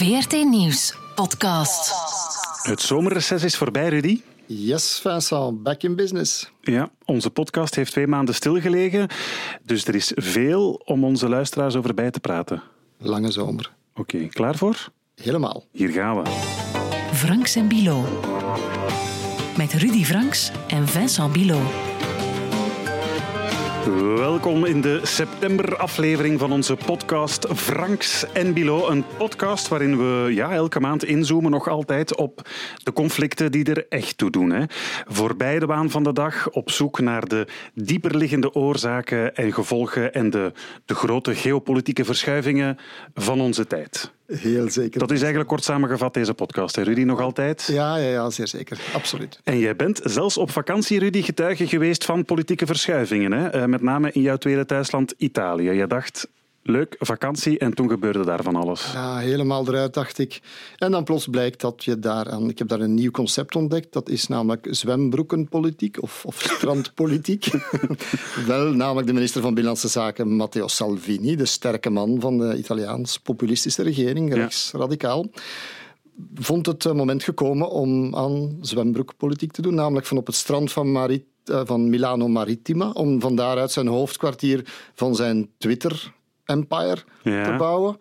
VRT Nieuws podcast. Het zomerreces is voorbij, Rudy. Yes, Vincent, back in business. Ja, onze podcast heeft twee maanden stilgelegen, dus er is veel om onze luisteraars over bij te praten. Lange zomer. Oké, klaar voor? Helemaal. Hier gaan we. Franks en Bilo. Met Rudy Franks en Vincent Bilo. Welkom in de septemberaflevering van onze podcast Franks en Bilo. Een podcast waarin we ja, elke maand inzoomen nog altijd op de conflicten die er echt toe doen. Hè. Voorbij de waan van de dag, op zoek naar de dieperliggende oorzaken en gevolgen en de, de grote geopolitieke verschuivingen van onze tijd. Heel zeker. Dat is eigenlijk kort samengevat deze podcast, hè, Rudy, nog altijd? Ja, ja, ja, zeer zeker. Absoluut. En jij bent zelfs op vakantie, Rudy, getuige geweest van politieke verschuivingen. Hè? Eh, met name in jouw tweede thuisland Italië. Je dacht, leuk, vakantie, en toen gebeurde daar van alles. Ja, helemaal eruit, dacht ik. En dan plots blijkt dat je daar aan... Ik heb daar een nieuw concept ontdekt. Dat is namelijk zwembroekenpolitiek of, of strandpolitiek. Wel, namelijk de minister van Binnenlandse Zaken, Matteo Salvini, de sterke man van de Italiaans-populistische regering, rechtsradicaal. Vond het eh, moment gekomen om aan zwembroekpolitiek te doen, namelijk van op het strand van Marit eh, van Milano Marittima, om van daaruit zijn hoofdkwartier van zijn Twitter empire Ja. te bouwen.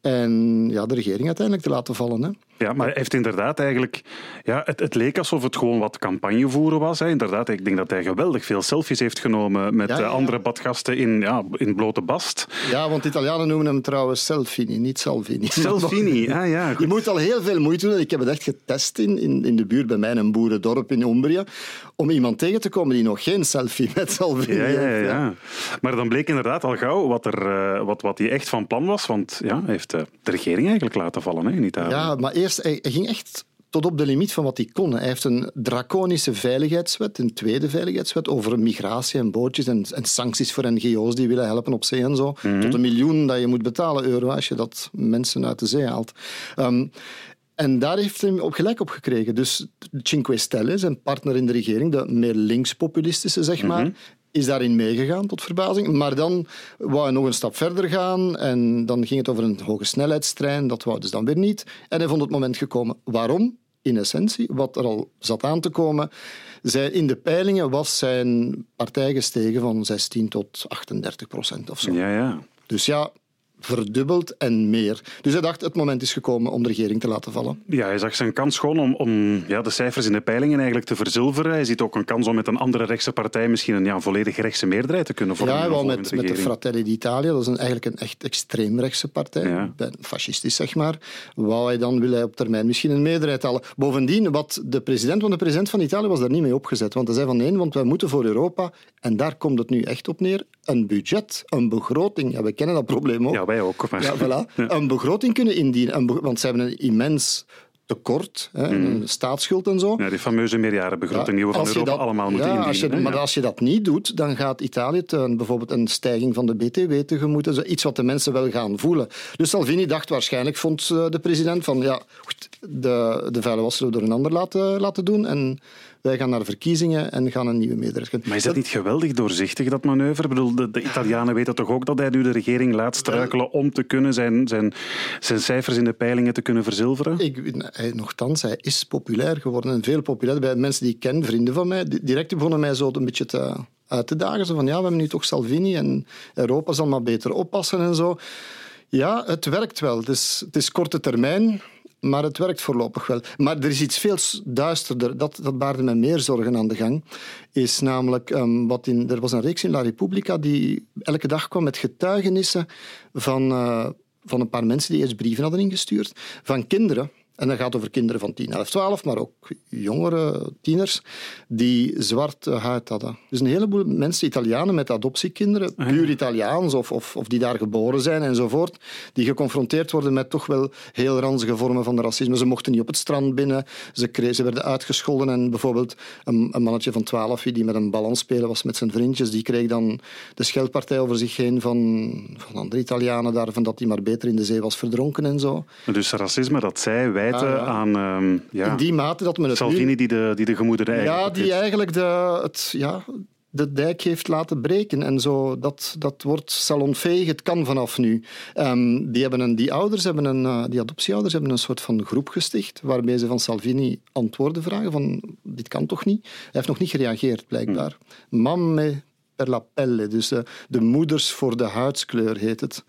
En ja, de regering uiteindelijk te laten vallen. Hè. Ja, maar heeft inderdaad eigenlijk... Ja, het, het leek alsof het gewoon wat campagne voeren was. Hè. Inderdaad, ik denk dat hij geweldig veel selfies heeft genomen met Ja, eh, ja. andere badgasten in, ja, in blote bast. Ja, want de Italianen noemen hem trouwens Selfini, niet Salvini. Selfini, ah ja. Je moet al heel veel moeite doen. Ik heb het echt getest in, in, in de buurt bij mij, in een boerendorp in Umbria, om iemand tegen te komen die nog geen selfie met Salvini Ja, ja, ja, heeft. ja. Maar dan bleek inderdaad al gauw wat, er, eh, wat, wat hij echt van plan was. Want ja, hij heeft eh, de regering eigenlijk laten vallen hè, in Italië. Ja, maar eerst, hij, hij ging echt tot op de limiet van wat hij kon. Hij heeft een draconische veiligheidswet, een tweede veiligheidswet, over migratie en bootjes en, en sancties voor NGO's die willen helpen op zee en zo. Tot een miljoen dat je moet betalen euro als je dat mensen uit de zee haalt. Ehm, en daar heeft hij op gelijk op gekregen. Dus Cinque Stelle, zijn partner in de regering, de meer linkspopulistische, zeg maar, is daarin meegegaan, tot verbazing. Maar dan wou hij nog een stap verder gaan en dan ging het over een hoge snelheidstrein. Dat wou dus dan weer niet. En hij vond het moment gekomen. Waarom? In essentie, wat er al zat aan te komen. Zij, in de peilingen was zijn partij gestegen van 16 tot 38 procent of zo. ja. ja. Dus ja, verdubbeld en meer. Dus hij dacht, het moment is gekomen om de regering te laten vallen. Ja, hij zag zijn kans gewoon om, om ja, de cijfers in de peilingen eigenlijk te verzilveren. Hij ziet ook een kans om met een andere rechtse partij misschien een ja, volledig rechtse meerderheid te kunnen vormen. Ja, wel met, met de. Fratelli d'Italia, dat is een, eigenlijk een echt extreemrechtse partij, Ja. fascistisch zeg maar. Wou hij dan wil hij op termijn misschien een meerderheid halen. Bovendien, wat de president, want de president van Italië was daar niet mee opgezet, want hij zei van nee, want wij moeten voor Europa, en daar komt het nu echt op neer, een budget, een begroting. Ja, we kennen dat probleem ook. Ja, wij ook. Maar... Ja, voilà. Een begroting kunnen indienen, want ze hebben een immens tekort, hè, een staatsschuld en zo. Ja, die fameuze meerjarenbegroting die we van Europa dat- allemaal moeten ja, indienen. Als je, hè, maar ja. als je dat niet doet, dan gaat Italië te- bijvoorbeeld een stijging van de BTW tegemoet. Is iets wat de mensen wel gaan voelen. Dus Salvini dacht waarschijnlijk, vond eh, de president, van ja, goed, de, de vuile door een ander laten, laten doen. En wij gaan naar verkiezingen en gaan een nieuwe meerderheid. Maar is dat niet geweldig doorzichtig, dat manoeuvre? Ik bedoel, de, de Italianen weten toch ook dat hij nu de regering laat struikelen om te kunnen zijn, zijn, zijn cijfers in de peilingen te kunnen verzilveren? Ik, hij, nochtans, hij is populair geworden en veel populair. Bij mensen die ik ken, vrienden van mij, direct begonnen mij zo een beetje te, uit te dagen. Zo van, ja, we hebben nu toch Salvini en Europa zal maar beter oppassen en zo. Ja, het werkt wel. Het is, het is korte termijn, maar het werkt voorlopig wel. Maar er is iets veel duisterder, dat, dat baarde mij meer zorgen aan de gang. Is namelijk, ehm, wat in, er was een reeks in La Repubblica die elke dag kwam met getuigenissen van, eh, van een paar mensen die eerst brieven hadden ingestuurd, van kinderen. En dat gaat over kinderen van 10, 11, 12, maar ook jongere tieners, die zwarte huid hadden. Dus een heleboel mensen, Italianen met adoptiekinderen, puur Italiaans of, of, of die daar geboren zijn enzovoort, die geconfronteerd worden met toch wel heel ranzige vormen van racisme. Ze mochten niet op het strand binnen, ze, kregen, ze werden uitgescholden en bijvoorbeeld een, een mannetje van 12 die met een bal aan het spelen was met zijn vriendjes, die kreeg dan de scheldpartij over zich heen van, van andere Italianen daarvan dat hij maar beter in de zee was verdronken en zo. Dus racisme dat zij wijten ja. aan ehm, ja, In die mate dat men het nu- Salvini die de, die de gemoederen Ja, die heeft. eigenlijk de, het, ja, de dijk heeft laten breken. En zo, dat, dat wordt salonveeg, het kan vanaf nu. Ehm, die, hebben een, die, ouders hebben een, uh, die adoptieouders hebben een soort van groep gesticht, waarbij ze van Salvini antwoorden vragen van dit kan toch niet? Hij heeft nog niet gereageerd, blijkbaar. Hmm. Mamme per la pelle, dus de, de moeders voor de huidskleur heet het.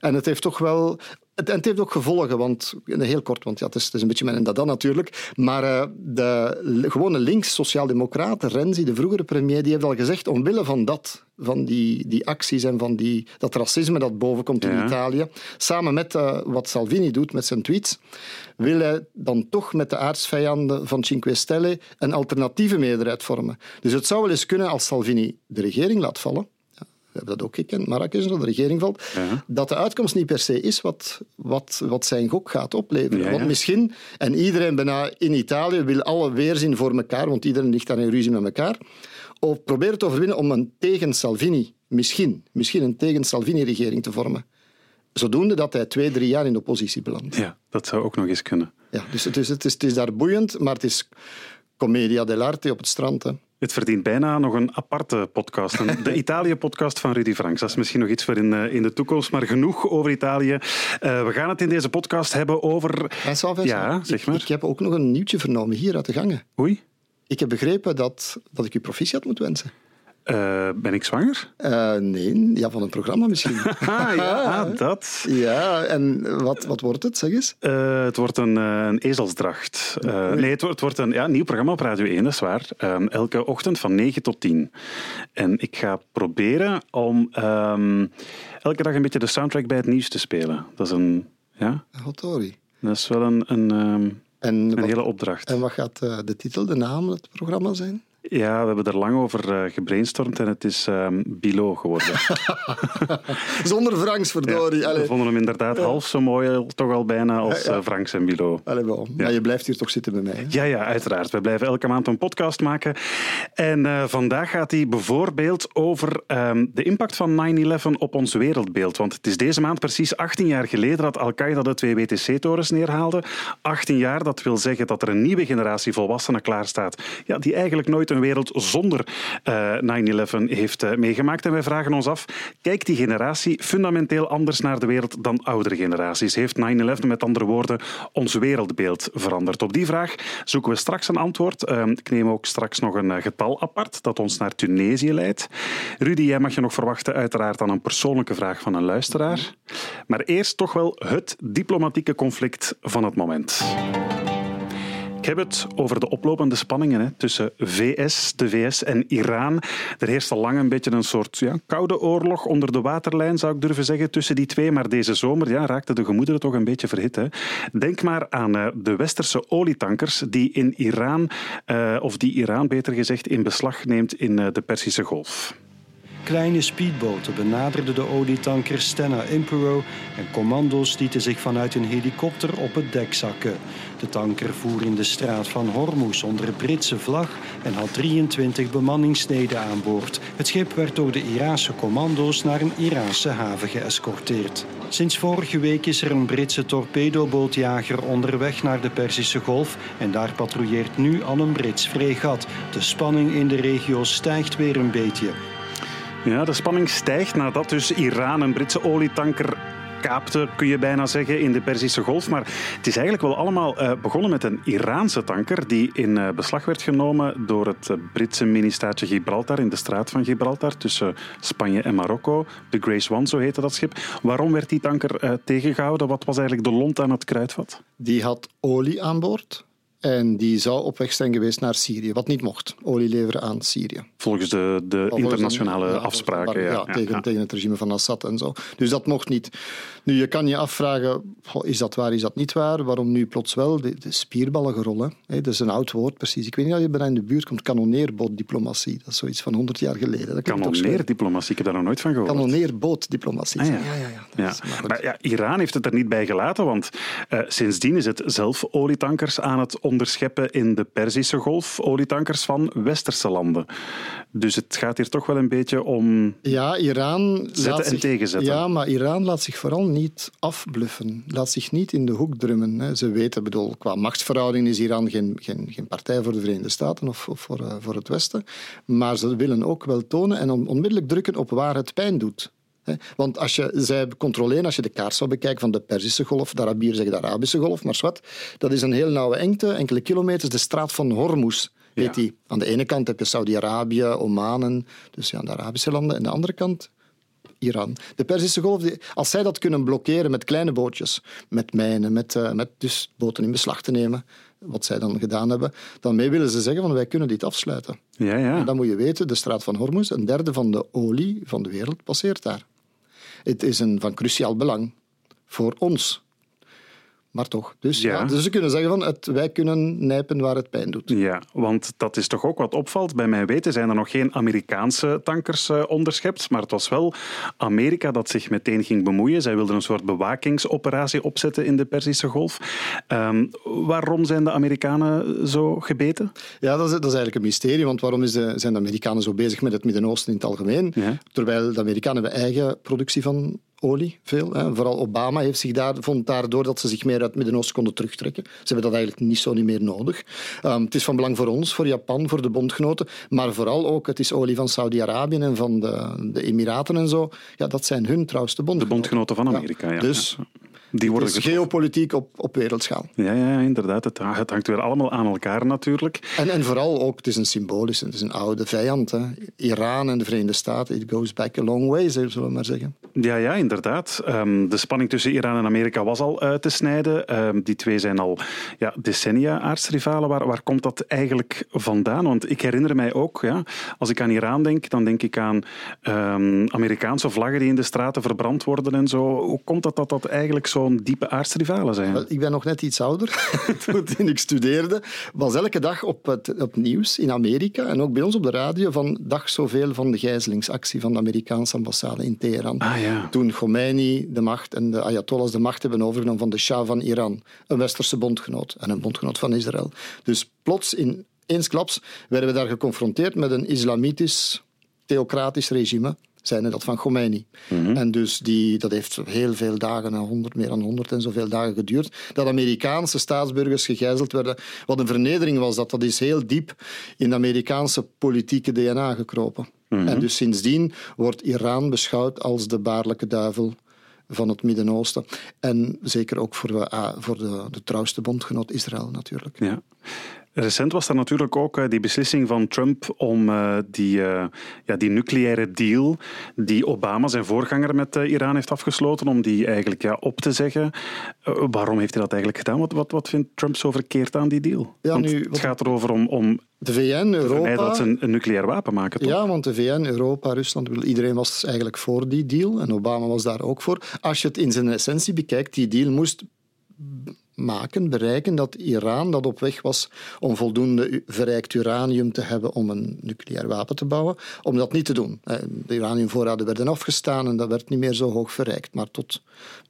En het heeft toch wel het, en het heeft ook gevolgen, want heel kort, want ja, het, is, het is een beetje mijn en dat dan natuurlijk. Maar uh, de gewone links, sociaaldemocraten, Renzi, de vroegere premier, die heeft al gezegd, omwille van dat, van die, die acties en van die, dat racisme dat bovenkomt in Italië, samen met uh, wat Salvini doet met zijn tweets, wil hij dan toch met de aardsvijanden van Cinque Stelle een alternatieve meerderheid vormen. Dus het zou wel eens kunnen als Salvini de regering laat vallen hebben dat ook gekend, Marrakesh, dat de regering valt, dat de uitkomst niet per se is wat, wat, wat zijn gok gaat opleveren. Want misschien, en iedereen bijna in Italië wil alle weerzin voor elkaar, want iedereen ligt daar in ruzie met elkaar, of probeert te overwinnen om een tegen Salvini, misschien, misschien een tegen Salvini-regering te vormen. Zodoende dat hij twee, drie jaar in de oppositie belandt. Ja, dat zou ook nog eens kunnen. Ja, dus het is, het is, het is daar boeiend, maar het is commedia dell'arte op het strand. Hè. Het verdient bijna nog een aparte podcast. De Italië-podcast van Rudy Franks. Dat is misschien nog iets voor in, eh, in de toekomst, maar genoeg over Italië. Uh, we gaan het in deze podcast hebben over... Ja, zeg maar. Ik, ik, heb ook nog een nieuwtje vernomen hier uit de gangen. Oei. Ik heb begrepen dat, dat ik u proficiat moet wensen. Uh, ben ik zwanger? Uh, nee, ja, van een programma misschien. ah, ja, dat. Ja, en wat, wat wordt het, zeg eens? Uh, het wordt een, een ezelsdracht. nee, het wordt, het wordt een ja, nieuw programma op Radio 1, dat is waar. Um, elke ochtend van 9 tot 10. En ik ga proberen om um, elke dag een beetje de soundtrack bij het nieuws te spelen. Dat is een... Ja? Hotori. Dat is wel een, een, um, en een wat, hele opdracht. En wat gaat de titel, de naam van het programma zijn? Ja, we hebben er lang over uh, gebrainstormd en het is um, Bilo geworden. Zonder Franks, verdorie. Ja, we vonden hem inderdaad half zo mooi, toch al bijna, als ja. Uh, Franks en Bilo. Allee, wel. Maar je blijft hier toch zitten bij mij. Hè? Ja, ja, uiteraard. We blijven elke maand een podcast maken. En uh, vandaag gaat hij bijvoorbeeld over um, de impact van 9-11 op ons wereldbeeld. Want het is deze maand precies 18 jaar geleden dat Al-Qaeda de twee WTC-torens neerhaalde. 18 jaar, dat wil zeggen dat er een nieuwe generatie volwassenen klaarstaat ja, die eigenlijk nooit een een wereld zonder uh, 9-11 heeft uh, meegemaakt. En wij vragen ons af, kijkt die generatie fundamenteel anders naar de wereld dan oudere generaties? Heeft 9-11 met andere woorden ons wereldbeeld veranderd? Op die vraag zoeken we straks een antwoord. Uh, ik neem ook straks nog een getal apart dat ons naar Tunesië leidt. Rudy, jij mag je nog verwachten uiteraard aan een persoonlijke vraag van een luisteraar. Maar eerst toch wel het diplomatieke conflict van het moment. Heb het over de oplopende spanningen hè, tussen VS, de VS en Iran. Er heerst al lang een beetje een soort ja, koude oorlog onder de waterlijn, zou ik durven zeggen, tussen die twee. Maar deze zomer ja, raakten de gemoederen toch een beetje verhit. Hè. Denk maar aan uh, de westerse olietankers die in Iran, uh, of die Iran beter gezegd, in beslag neemt in uh, de Persische Golf. Kleine speedboten benaderden de olietanker Stena Impero en commando's lieten zich vanuit een helikopter op het dek zakken. De tanker voer in de straat van Hormuz onder Britse vlag en had 23 bemanningsleden aan boord. Het schip werd door de Iraanse commando's naar een Iraanse haven geëscorteerd. Sinds vorige week is er een Britse torpedobootjager onderweg naar de Perzische Golf en daar patrouilleert nu al een Brits fregat. De spanning in de regio stijgt weer een beetje. Ja, de spanning stijgt nadat dus Iran een Britse olietanker kaapte, kun je bijna zeggen, in de Perzische Golf. Maar het is eigenlijk wel allemaal uh, begonnen met een Iraanse tanker die in uh, beslag werd genomen door het uh, Britse ministaatje Gibraltar in de straat van Gibraltar tussen Spanje en Marokko. De Grace One, zo heette dat schip. Waarom werd die tanker tegengehouden? Wat was eigenlijk de lont aan het kruidvat? Die had olie aan boord. En die zou op weg zijn geweest naar Syrië, wat niet mocht. Olie leveren aan Syrië. Volgens de, de internationale ja, afspraken. Ja, ja, tegen, tegen het regime van Assad en zo. Dus dat mocht niet. Nu, je kan je afvragen, is dat waar, is dat niet waar? Waarom nu plots wel? De, de spierballengerol, hè? dat is een oud woord, precies. Ik weet niet of je bijna in de buurt komt. Kanoneerbooddiplomatie, dat is zoiets van 100 jaar geleden. Kanoneerdiplomatie, ik heb daar nog nooit van gehoord. Kanoneerbooddiplomatie, ah, ja. ja, ja, ja. Maar, ja, Iran heeft het er niet bij gelaten, want uh, sindsdien is het zelf olietankers aan het onderscheppen in de Perzische Golf olietankers van westerse landen. Dus het gaat hier toch wel een beetje om ja, Iran zetten en zich, tegenzetten. Ja, maar Iran laat zich vooral niet afbluffen. Laat zich niet in de hoek drummen. Hè. Ze weten, bedoel, qua machtsverhouding is Iran geen, geen, geen partij voor de Verenigde Staten of, of voor, uh, voor het Westen. Maar ze willen ook wel tonen en on, onmiddellijk drukken op waar het pijn doet. Want als je, zij controleren, als je de kaart zou bekijken van de Perzische golf, de Arabieren zeggen de Arabische golf, maar wat, dat is een heel nauwe engte, enkele kilometers, de straat van Hormuz. Heet Ja. die. Aan de ene kant heb je Saudi-Arabië, Omanen, dus ja, de Arabische landen. En aan de andere kant Iran. De Perzische golf, als zij dat kunnen blokkeren met kleine bootjes, met mijnen, met, eh, met dus boten in beslag te nemen, wat zij dan gedaan hebben, dan mee willen ze zeggen van wij kunnen dit afsluiten. Ja, ja. En dan moet je weten, de straat van Hormuz, een derde van de olie van de wereld passeert daar. Het is een, van cruciaal belang voor ons. Maar toch. Dus, Ja. ja. dus ze kunnen zeggen van het, wij kunnen nijpen waar het pijn doet. Ja, want dat is toch ook wat opvalt. Bij mijn weten zijn er nog geen Amerikaanse tankers eh, onderschept, maar het was wel Amerika dat zich meteen ging bemoeien. Zij wilden een soort bewakingsoperatie opzetten in de Perzische Golf. Ehm, waarom zijn de Amerikanen zo gebeten? Ja, dat is, dat is eigenlijk een mysterie, want waarom is de, zijn de Amerikanen zo bezig met het Midden-Oosten in het algemeen? Ja. Terwijl de Amerikanen hebben eigen productie van olie, veel. Hè. Vooral Obama heeft zich daar, vond daardoor dat ze zich meer uit het Midden-Oosten konden terugtrekken. Ze hebben dat eigenlijk niet zo niet meer nodig. Ehm, het is van belang voor ons, voor Japan, voor de bondgenoten, maar vooral ook, het is olie van Saudi-Arabië en van de, de Emiraten en zo. Ja, dat zijn hun trouwste De bondgenoten. bondgenoten van Amerika. Ja. Dus Die worden getroffen. geopolitiek op, op wereldschaal. Ja, ja, inderdaad. Het, het hangt weer allemaal aan elkaar natuurlijk. En, en vooral ook, het is een symbolisch, het is een oude vijand. Hè. Iran en de Verenigde Staten, it goes back a long way, zullen we maar zeggen. Ja, ja, inderdaad. Ehm, de spanning tussen Iran en Amerika was al uit te snijden. Ehm, die twee zijn al ja, decennia aardsrivalen. Waar, waar komt dat eigenlijk vandaan? Want ik herinner mij ook, ja, als ik aan Iran denk, dan denk ik aan ehm, Amerikaanse vlaggen die in de straten verbrand worden en zo. Hoe komt dat dat, dat eigenlijk zo'n diepe aardsrivalen zijn? Ik ben nog net iets ouder. Toen ik studeerde, was elke dag op het op nieuws in Amerika en ook bij ons op de radio van dag zoveel van de gijzelingsactie van de Amerikaanse ambassade in Teheran. Ah ja. Toen Khomeini de macht en de Ayatollahs de macht hebben overgenomen van de Shah van Iran, een westerse bondgenoot en een bondgenoot van Israël. Dus plots, in, eensklaps, werden we daar geconfronteerd met een islamitisch, theocratisch regime, zijnde dat van Khomeini. En dus die, dat heeft heel veel dagen, 100, meer dan 100 en zoveel dagen geduurd, dat Amerikaanse staatsburgers gegijzeld werden. Wat een vernedering was dat. Dat is heel diep in de Amerikaanse politieke DNA gekropen. En dus sindsdien wordt Iran beschouwd als de baarlijke duivel van het Midden-Oosten. En zeker ook voor, de, ah, voor de, de trouwste bondgenoot Israël natuurlijk. Ja. Recent was er natuurlijk ook eh, die beslissing van Trump om eh, die, eh, ja, die nucleaire deal die Obama, zijn voorganger, met Iran heeft afgesloten, om die eigenlijk ja, op te zeggen. Waarom heeft hij dat eigenlijk gedaan? Wat, wat, wat vindt Trump zo verkeerd aan die deal? Ja, nu, het wat- gaat erover om, om De VN, Europa... dat ze een, een nucleair wapen maken, toch? Ja, want de VN, Europa, Rusland, iedereen was eigenlijk voor die deal. En Obama was daar ook voor. Als je het in zijn essentie bekijkt, die deal moest maken, bereiken dat Iran dat op weg was om voldoende verrijkt uranium te hebben om een nucleair wapen te bouwen, om dat niet te doen. Eh, De uraniumvoorraden werden afgestaan en dat werd niet meer zo hoog verrijkt, maar tot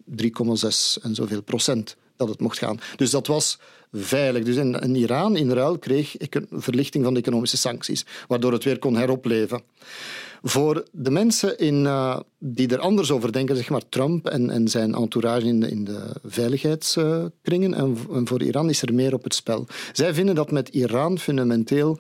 3,6 en zoveel procent dat het mocht gaan. Dus dat was veilig. Dus in, in Iran in ruil kreeg ik een verlichting van de economische sancties, waardoor het weer kon heropleven. Voor de mensen in, eh, die er anders over denken, zeg maar Trump en, en zijn entourage in de, in de veiligheidskringen, en, voor Iran is er meer op het spel. Zij vinden dat met Iran fundamenteel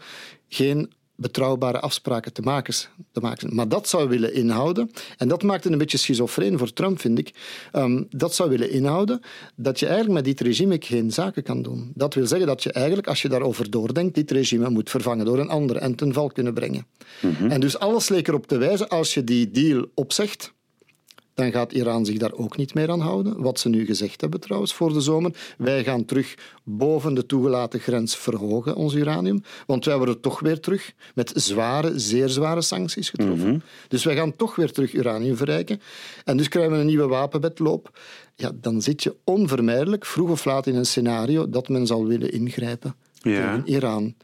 geen betrouwbare afspraken te maken, te maken. Maar dat zou willen inhouden, en dat maakt het een beetje schizofreen voor Trump, vind ik. Ehm, dat zou willen inhouden dat je eigenlijk met dit regime geen zaken kan doen. Dat wil zeggen dat je eigenlijk, als je daarover doordenkt, dit regime moet vervangen door een ander en ten val kunnen brengen. En dus alles leek erop te wijzen, als je die deal opzegt, dan gaat Iran zich daar ook niet meer aan houden. Wat ze nu gezegd hebben trouwens voor de zomer. Wij gaan terug boven de toegelaten grens verhogen, ons uranium. Want wij worden toch weer terug met zware, zeer zware sancties getroffen. Dus wij gaan toch weer terug uranium verrijken. En dus krijgen we een nieuwe wapenwetloop. Ja, dan zit je onvermijdelijk vroeg of laat in een scenario dat men zal willen ingrijpen Ja. tegen Iran.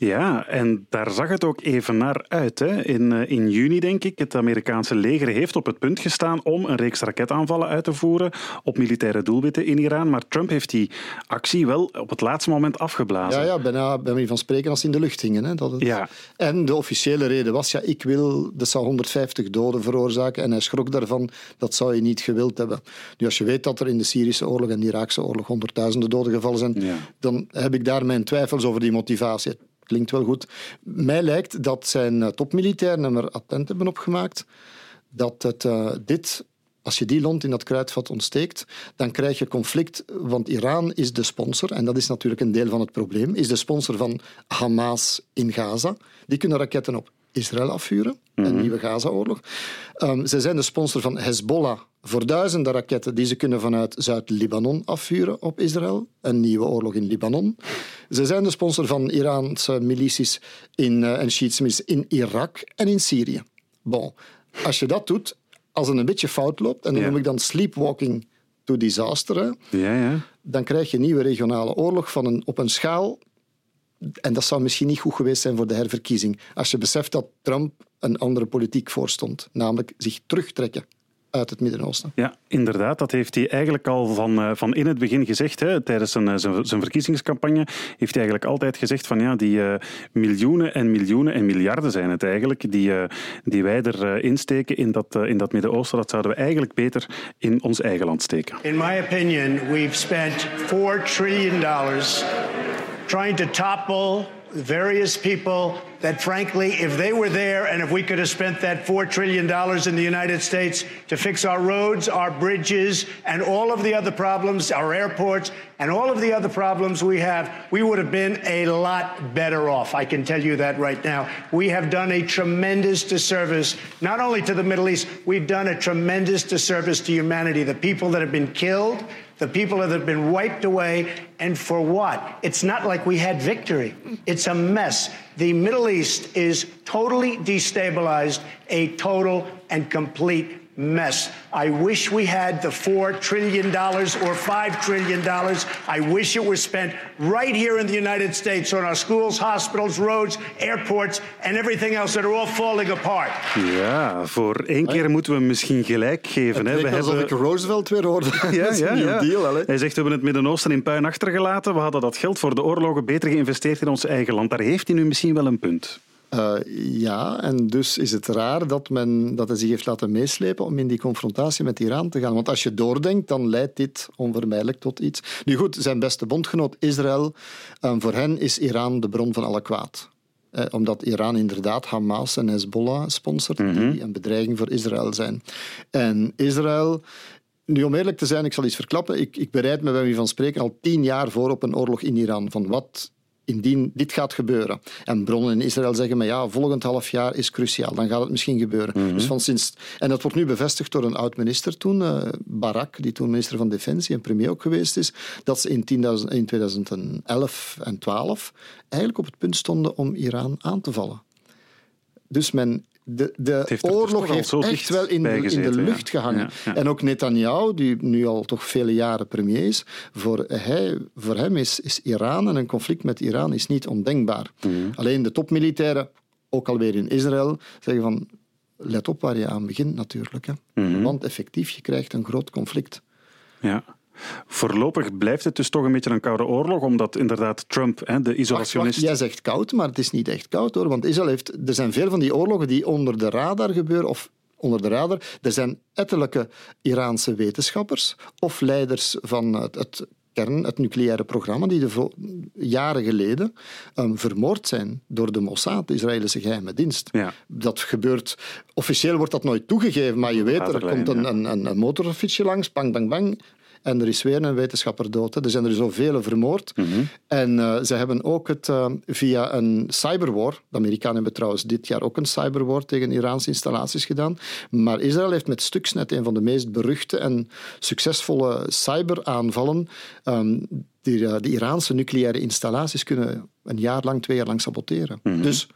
Ja, en daar zag het ook even naar uit. Hè. In, eh, in juni, denk ik, het Amerikaanse leger heeft op het punt gestaan om een reeks raketaanvallen uit te voeren op militaire doelwitten in Iran. Maar Trump heeft die actie wel op het laatste moment afgeblazen. Ja, ja bijna bij manier van spreken als in de lucht hingen. Hè, dat het... Ja. En de officiële reden was, ja, ik wil, dat zou 150 doden veroorzaken. En hij schrok daarvan, dat zou je niet gewild hebben. Nu, als je weet dat er in de Syrische oorlog en de Iraakse oorlog honderdduizenden doden gevallen zijn, Ja. dan heb ik daar mijn twijfels over die motivatie. Klinkt wel goed. Mij lijkt dat zijn eh, topmilitairen er attent hebben opgemaakt dat het, eh, dit, als je die lont in dat kruidvat ontsteekt, dan krijg je conflict, want Iran is de sponsor, en dat is natuurlijk een deel van het probleem, is de sponsor van Hamas in Gaza. Die kunnen raketten op Israël afvuren, een nieuwe Gaza-oorlog. Ehm, ze zijn de sponsor van Hezbollah voor duizenden raketten die ze kunnen vanuit Zuid-Libanon afvuren op Israël. Een nieuwe oorlog in Libanon. Ze zijn de sponsor van Iraanse milities in, eh, en Shiitsmis in Irak en in Syrië. Bon, als je dat doet, als het een beetje fout loopt, en dat Ja. noem ik dan sleepwalking to disaster, hè, Ja, ja. dan krijg je een nieuwe regionale oorlog van een, op een schaal. En dat zou misschien niet goed geweest zijn voor de herverkiezing. Als je beseft dat Trump een andere politiek voorstond, namelijk zich terugtrekken uit het Midden-Oosten. Ja, inderdaad. Dat heeft hij eigenlijk al van, eh, van in het begin gezegd. Hè. Tijdens zijn, eh, zijn, zijn verkiezingscampagne heeft hij eigenlijk altijd gezegd van ja, die eh, miljoenen en miljoenen en miljarden zijn het eigenlijk, die, eh, die wij erin insteken in dat, in dat Midden-Oosten, dat zouden we eigenlijk beter in ons eigen land steken. In my opinion, we've spent $4 trillion trying to topple various people that, frankly, if they were there and if we could have spent that $4 trillion in the United States to fix our roads, our bridges, and all of the other problems, our airports, and all of the other problems we have, we would have been a lot better off. I can tell you that right now. We have done a tremendous disservice, not only to the Middle East, we've done a tremendous disservice to humanity. The people that have been killed, the people that have been wiped away, and for what? It's not like we had victory. It's a mess. The Middle East is totally destabilized, a total and complete mess. I wish we had the $4 trillion or $5 trillion. I wish it was spent right here in the United States on our schools, hospitals, roads, airports, and everything else that are all falling apart. Ja, voor één keer moeten we hem misschien gelijk geven. Hè. We alsof hebben... ik Roosevelt weer hoorde. Ja, Dat is een ja, New ja. Deal, hè. Hij zegt, we hebben het Midden-Oosten in puin achtergelaten. We hadden dat geld voor de oorlogen beter geïnvesteerd in ons eigen land. Daar heeft hij nu misschien wel een punt. Eh, ja, en dus is het raar dat, men, dat hij zich heeft laten meeslepen om in die confrontatie met Iran te gaan. Want als je doordenkt, dan leidt dit onvermijdelijk tot iets. Nu goed, zijn beste bondgenoot Israël, eh, voor hen is Iran de bron van alle kwaad. Eh, omdat Iran inderdaad Hamas en Hezbollah sponsort, die een bedreiging voor Israël zijn. En Israël nu, om eerlijk te zijn, ik zal iets verklappen. Ik, ik bereid me bij wie van spreken al tien jaar voor op een oorlog in Iran. Van wat indien dit gaat gebeuren. En bronnen in Israël zeggen, maar ja, volgend half jaar is cruciaal. Dan gaat het misschien gebeuren. dus van sinds, en dat wordt nu bevestigd door een oud-minister toen, eh, Barak, die toen minister van Defensie en premier ook geweest is, dat ze in, 10.000 in 2011 en 12 eigenlijk op het punt stonden om Iran aan te vallen. Dus men, de, de dus oorlog al heeft echt wel in in de lucht gehangen. En ook Netanyahu, die nu al toch vele jaren premier is, voor, hij, voor hem is, is Iran en een conflict met Iran is niet ondenkbaar. Mhm. Alleen de topmilitairen, ook alweer in Israël, zeggen van let op waar je aan begint natuurlijk. Hè. Mhm. Want effectief, je krijgt een groot conflict. Ja. Voorlopig blijft het dus toch een beetje een koude oorlog, omdat inderdaad Trump, hè, de isolationist... jij zegt koud, maar het is niet echt koud hoor. Want Israël heeft, er zijn veel van die oorlogen die onder de radar gebeuren, of onder de radar. Er zijn ettelijke Iraanse wetenschappers of leiders van het, het kern, het nucleaire programma, die de jaren geleden ehm, vermoord zijn door de Mossad, de Israëlische geheime dienst. Ja. Dat gebeurt, officieel wordt dat nooit toegegeven, maar je weet, er komt een, een, een motorfietsje langs, bang, bang, bang. En er is weer een wetenschapper dood. hè. Er zijn er zoveel vermoord. Mhm. En eh, ze hebben ook het eh, via een cyberwar. De Amerikanen hebben trouwens dit jaar ook een cyberwar tegen Iraanse installaties gedaan. Maar Israël heeft met Stuxnet een van de meest beruchte en succesvolle cyberaanvallen. ehm, die, eh, de Iraanse nucleaire installaties kunnen een jaar lang, twee jaar lang saboteren. Dus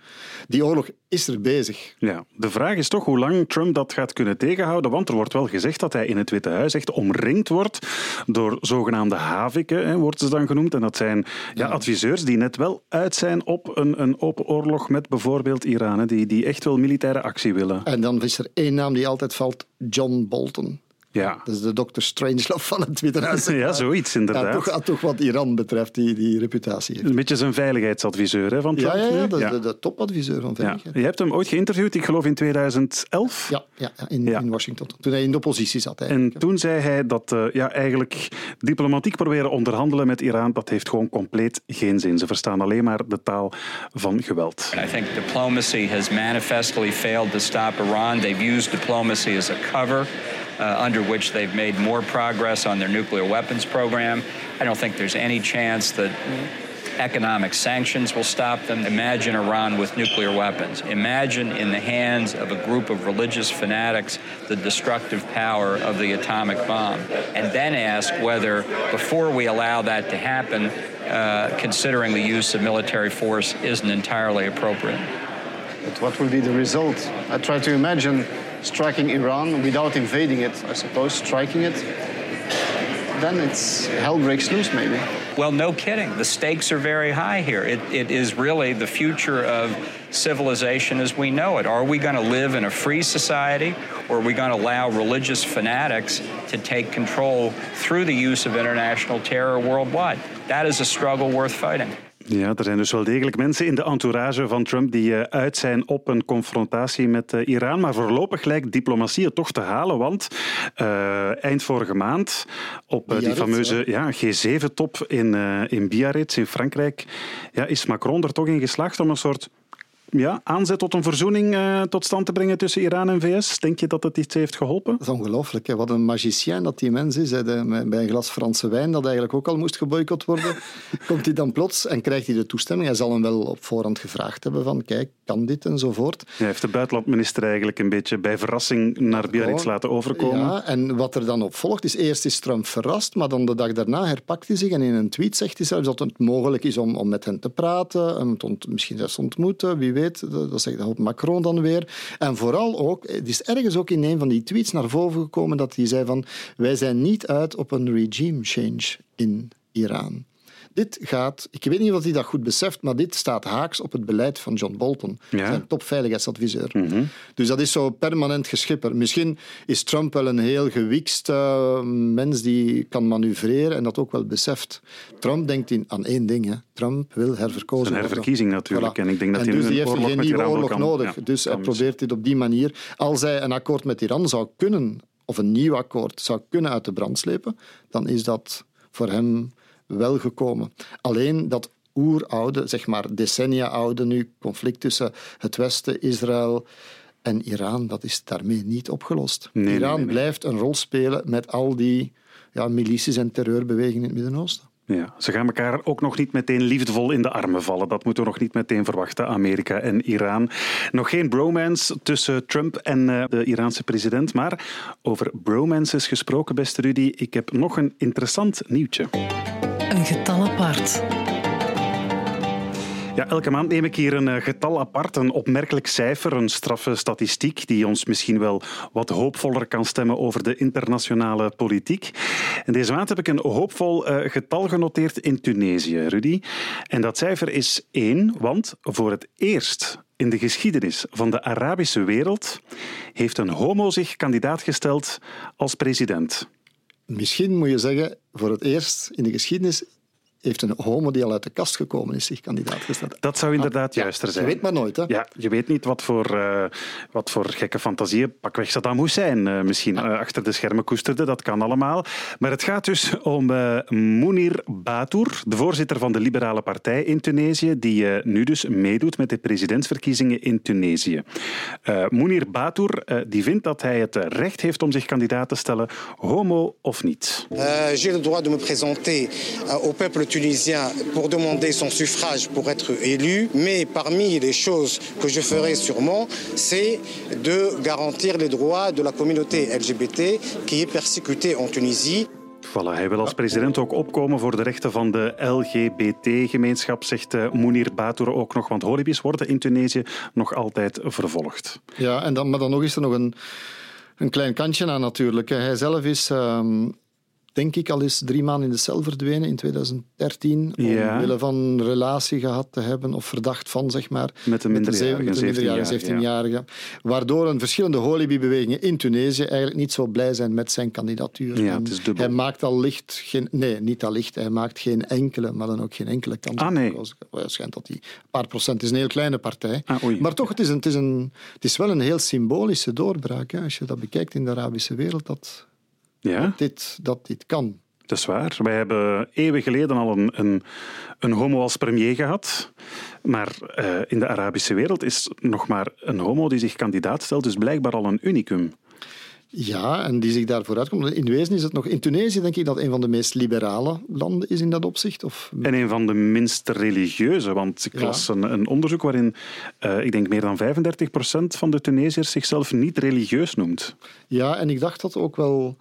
die oorlog is er bezig. Ja, de vraag is toch hoe lang Trump dat gaat kunnen tegenhouden. Want er wordt wel gezegd dat hij in het Witte Huis echt omringd wordt door zogenaamde haviken, hè, wordt ze dan genoemd. En dat zijn ja, adviseurs die net wel uit zijn op een, een open oorlog met bijvoorbeeld Iran. Hè, die, die echt wel militaire actie willen. En dan is er één naam die altijd valt: John Bolton. Ja, Dat is de Dr. Strangelove van het Witte Huis. ja zoiets Ja, inderdaad. toch, toch wat Iran betreft, die, die reputatie heeft. Een beetje zijn veiligheidsadviseur hè, van Trump. Ja, ja, ja nu. dat is de, de topadviseur van Ja. veiligheid. Je hebt hem ooit geïnterviewd, ik geloof in 2011. Ja, ja, ja, in, Ja. in Washington. Toen hij in de oppositie zat. En toen zei hij dat eh, ja, eigenlijk diplomatiek proberen onderhandelen met Iran, dat heeft gewoon compleet geen zin. Ze verstaan alleen maar de taal van geweld. I think diplomacy has manifestly failed to stop Iran. They've used diplomacy as a cover uh, under which they've made more progress on their nuclear weapons program. I don't think there's any chance that economic sanctions will stop them. Imagine Iran with nuclear weapons. Imagine in the hands of a group of religious fanatics the destructive power of the atomic bomb. And then ask whether, before we allow that to happen, uh, considering the use of military force isn't entirely appropriate. But what will be the result? I try to imagine striking Iran without invading it, I suppose, striking it. Then it's hell breaks loose, maybe. Well, no kidding. The stakes are very high here. It, it is really the future of civilization as we know it. Are we going to live in a free society or are we going to allow religious fanatics to take control through the use of international terror worldwide? That is a struggle worth fighting. Ja, er zijn dus wel degelijk mensen in de entourage van Trump die eh, uit zijn op een confrontatie met eh, Iran. Maar voorlopig lijkt diplomatie het toch te halen, want eh, eind vorige maand op die fameuze ja, G7-top in, eh, in Biarritz in Frankrijk ja, is Macron er toch in geslaagd om een soort ja, aanzet tot een verzoening eh, tot stand te brengen tussen Iran en VS. Denk je dat het iets heeft geholpen? Dat is ongelooflijk. hè. Wat een magicien dat die mens is. Hè. De- met- bij een glas Franse wijn, dat eigenlijk ook al moest geboycott worden, komt hij dan plots en krijgt hij de toestemming. Hij zal hem wel op voorhand gevraagd hebben van kijk, kan dit enzovoort. Hij heeft de buitenlandminister eigenlijk een beetje bij verrassing naar Biarritz laten overkomen. Ja, en wat er dan op volgt is, eerst is Trump verrast, maar dan de dag daarna herpakt hij zich en in een tweet zegt hij zelfs dat het mogelijk is om, om met hen te praten, en te ont- misschien zelfs te ontmoeten, wie weet. Dat dat zegt Macron dan weer. En vooral ook, het is ergens ook in een van die tweets naar voren gekomen dat hij zei van wij zijn niet uit op een regime change in Iran. Dit gaat, ik weet niet of hij dat goed beseft, maar dit staat haaks op het beleid van John Bolton, Ja. zijn topveiligheidsadviseur. Dus dat is zo permanent geschipper. Misschien is Trump wel een heel gewikst eh, mens die kan manoeuvreren en dat ook wel beseft. Trump denkt in, aan één ding. Hè. Trump wil herverkozen Een worden. herverkiezing natuurlijk. En ik denk dat hij dus nu die een heeft geen nieuwe oorlog kan- nodig. ja, dus hij kan probeert dit op die manier. Als hij een akkoord met Iran zou kunnen, of een nieuw akkoord zou kunnen uit de brand slepen, dan is dat voor hem wel gekomen. Alleen dat oeroude, zeg maar decennia oude nu, conflict tussen het Westen, Israël en Iran, dat is daarmee niet opgelost. Nee, Iran nee, nee. blijft een rol spelen met al die ja, milities en terreurbewegingen in het Midden-Oosten. Ja, ze gaan elkaar ook nog niet meteen liefdevol in de armen vallen. Dat moeten we nog niet meteen verwachten, Amerika en Iran. Nog geen bromance tussen Trump en eh, de Iraanse president. Maar over bromances gesproken, beste Rudy, ik heb nog een interessant nieuwtje. Een getal apart. Ja, elke maand neem ik hier een eh, getal apart, een opmerkelijk cijfer, een straffe statistiek die ons misschien wel wat hoopvoller kan stemmen over de internationale politiek. En deze maand heb ik een hoopvol eh, getal genoteerd in Tunesië, Rudy. En dat cijfer is één, want voor het eerst in de geschiedenis van de Arabische wereld heeft een homo zich kandidaat gesteld als president. Misschien moet je zeggen, voor het eerst in de geschiedenis heeft een homo die al uit de kast gekomen is zich kandidaat gesteld. Dat zou inderdaad Ja, juister je zijn. weet maar nooit, hè? Ja, je weet niet wat voor, eh, wat voor gekke fantasieën pakweg Saddam Hussein eh, misschien eh, achter de schermen koesterde. Dat kan allemaal. Maar het gaat dus om eh Mounir Batour, de voorzitter van de Liberale Partij in Tunesië, die eh, nu dus meedoet met de presidentsverkiezingen in Tunesië. Eh Mounir Batour eh, die vindt dat hij het recht heeft om zich kandidaat te stellen, homo of niet. J'ai le droit de me présenter au peuple tunisien pour demander son suffrage pour être élu, mais parmi les choses que je ferai sûrement, c'est de garantir les droits de la communauté LGBT qui est persécutée en Tunisie. Voilà, hij wil als president ook opkomen voor de rechten van de LGBT-gemeenschap, zegt uh, Mounir Batour ook nog. Want holibies worden in Tunesië nog altijd vervolgd. Ja, en dan, maar dan nog is er nog een, een klein kantje aan natuurlijk. Hij zelf is um, denk ik, al eens drie maanden in de cel verdwenen in 2013. Ja. Omwille van een relatie gehad te hebben, of verdacht van, zeg maar. Met een minderjarige, 17-jarige. waardoor een verschillende Holibi-bewegingen in Tunesië eigenlijk niet zo blij zijn met zijn kandidatuur. Ja, het is dubbel. Hij maakt al licht geen... Nee, niet al licht. Hij maakt geen enkele, maar dan ook geen enkele kans. Ah, nee. Het schijnt dat hij een paar procent is. een heel kleine partij. Ah, maar toch, het is, een, het, is een, het is wel een heel symbolische doorbraak. Hè, als je dat bekijkt in de Arabische wereld, dat ja? dat, dit, dat dit kan. Dat is waar. Wij hebben eeuwen geleden al een, een, een homo als premier gehad. Maar uh, in de Arabische wereld is nog maar een homo die zich kandidaat stelt, dus blijkbaar al een unicum. Ja, en die zich daarvoor uitkomt. In wezen is het nog... In Tunesië denk ik dat een van de meest liberale landen is in dat opzicht. Of... En een van de minst religieuze. Want ik las een, een, onderzoek waarin, uh, ik denk meer dan 35 procent van de Tunesiërs zichzelf niet religieus noemt. Ja, en ik dacht dat ook wel...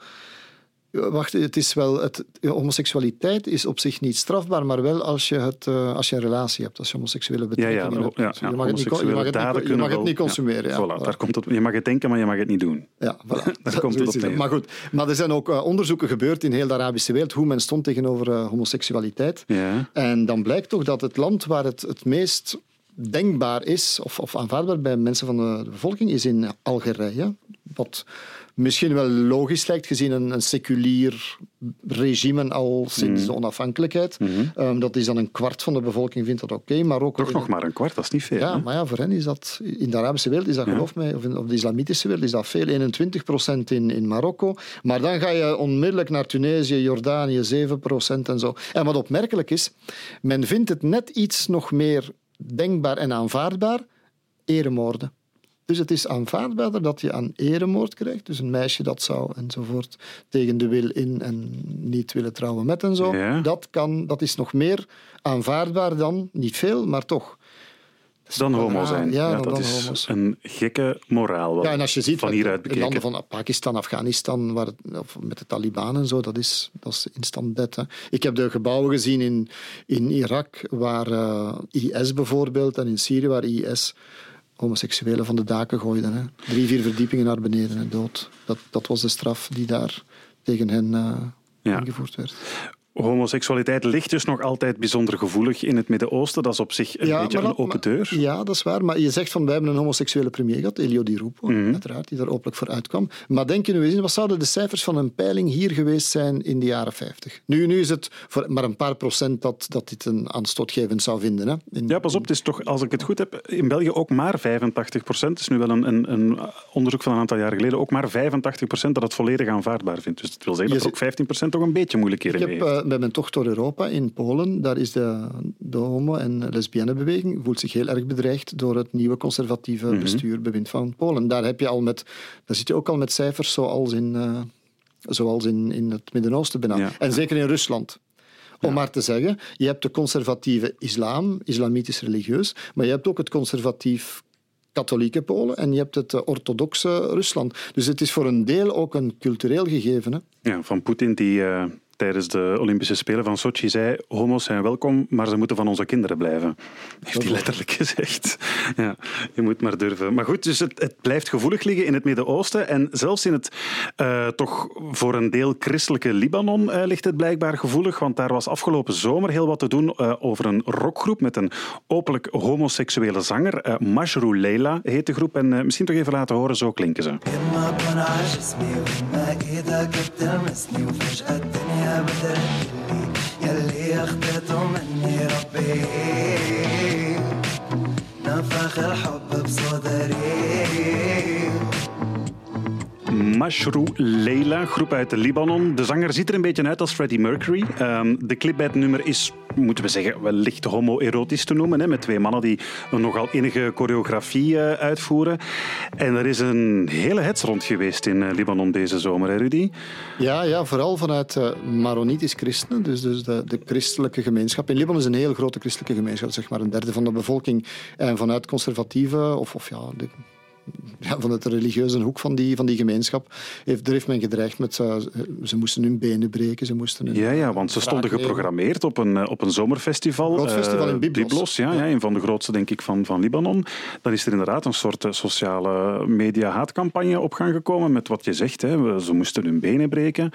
Wacht, het is wel het, homoseksualiteit is op zich niet strafbaar, maar wel als je, het, uh, als je een relatie hebt, als je homoseksuele betrekkingen ja, ja, hebt. Ja, je mag het niet, je mag het niet, je mag het niet consumeren. Ja, voilà, Daar komt het, je mag het denken, maar je mag het niet doen. Ja, voilà. daar komt het op neer. Maar goed, maar er zijn ook uh, onderzoeken gebeurd in heel de Arabische wereld hoe men stond tegenover uh, homoseksualiteit. Ja. En dan blijkt toch dat het land waar het het meest denkbaar is, of, of aanvaardbaar bij mensen van de bevolking, is in Algerije. Wat misschien wel logisch lijkt, gezien een, een seculier regime al sinds mm. de onafhankelijkheid. Mm-hmm. Um, dat is dan een kwart van de bevolking vindt dat oké, okay, maar ook... Toch nog maar een kwart, dat is niet veel. Ja, hè? maar ja, voor hen is dat... In de Arabische wereld is dat, ja. geloof mij, of in of de islamitische wereld is dat veel. 21 procent in, in Marokko. Maar dan ga je onmiddellijk naar Tunesië, Jordanië, 7 procent en zo. En wat opmerkelijk is, men vindt het net iets nog meer denkbaar en aanvaardbaar, eremoorden. Dus het is aanvaardbaarder dat je aan eremoord krijgt. Dus een meisje dat zou enzovoort tegen de wil in en niet willen trouwen met en zo. Ja. Dat, kan, dat is nog meer aanvaardbaar dan, niet veel, maar toch. Dan homo zijn. Ja, Ja, dan- dat is homo's. een gekke moraal. wel. Ja, en als je ziet van hieruit de bekeken. landen van Pakistan, Afghanistan, waar het, of met de Taliban en zo, dat is, dat is instant. Hè. Ik heb de gebouwen gezien in, in Irak, waar eh, IS bijvoorbeeld, en in Syrië, waar IS homoseksuelen van de daken gooiden. Hè. Drie, vier verdiepingen naar beneden en dood. Dat, dat was de straf die daar tegen hen eh, Ja. ingevoerd werd. Homoseksualiteit ligt dus nog altijd bijzonder gevoelig in het Midden-Oosten. Dat is op zich een beetje een open maar- deur. Ja, dat is waar. Maar je zegt van, wij hebben een homoseksuele premier gehad, Elio Di Rupo, Mhm. uiteraard, die daar openlijk voor uitkwam. Maar denk je nu eens, wat zouden de cijfers van een peiling hier geweest zijn in de jaren 50? Nu, nu is het voor maar een paar procent dat, dat dit een aanstootgevend zou vinden. Hè? In- Ja, pas op, het is toch, als ik het goed heb, in België ook maar 85 procent. Het is nu wel een, een, een onderzoek van een aantal jaren geleden. Ook maar 85 procent dat het volledig aanvaardbaar vindt. Dus dat wil zeggen dat er ook 15 procent toch een beetje moeilijkheden mee heeft. Bij mijn tocht door Europa in Polen, daar is de, de homo- en lesbiennenbeweging voelt zich heel erg bedreigd door het nieuwe conservatieve Mhm. bestuurbewind van Polen. Daar, heb je al met, daar zit je ook al met cijfers zoals in, eh, zoals in, in het Midden-Oosten bijna. Ja. En zeker in Rusland. Om maar te zeggen, je hebt de conservatieve islam, islamitisch religieus, maar je hebt ook het conservatief katholieke Polen en je hebt het eh, orthodoxe Rusland. Dus het is voor een deel ook een cultureel gegeven. Hè? Ja, van Poetin die eh, tijdens de Olympische Spelen van Sochi zei homo's zijn welkom, maar ze moeten van onze kinderen blijven. Heeft hij letterlijk gezegd. Ja, je moet maar durven. Maar goed, dus het, het blijft gevoelig liggen in het Midden-Oosten en zelfs in het eh, toch voor een deel christelijke Libanon eh, ligt het blijkbaar gevoelig, want daar was afgelopen zomer heel wat te doen eh, over een rockgroep met een openlijk homoseksuele zanger. Eh Mashrou Leila heet de groep en eh, misschien toch even laten horen, zo klinken ze. أنا مثل اللي يلي اخذته مني ربي. نفخ الحب بصدري. Mashrou Leila, groep uit de Libanon. De zanger ziet er een beetje uit als Freddie Mercury. Ehm, de clip bij het nummer is, moeten we zeggen, wellicht homoerotisch te noemen. Hè, met twee mannen die een nogal innige choreografie eh, uitvoeren. En er is een hele hets rond geweest in eh, Libanon deze zomer, hè Rudy? Ja, ja, vooral vanuit eh Maronitisch christenen, dus, dus de, de christelijke gemeenschap. In Libanon is een heel grote christelijke gemeenschap, zeg maar een derde van de bevolking. En vanuit conservatieve, of, of ja, de ja, vanuit de religieuze hoek van die, van die gemeenschap, heeft, er heeft men gedreigd met eh, ze moesten hun benen breken, ze moesten hun Ja, ja, want ze stonden geprogrammeerd op een, eh, op een zomerfestival. Groot festival in eh, Byblos. ja, ja, een van de grootste, denk ik, van, van Libanon. Dan is er inderdaad een soort sociale media-haatcampagne op gang gekomen met wat je zegt. Hè. Ze moesten hun benen breken.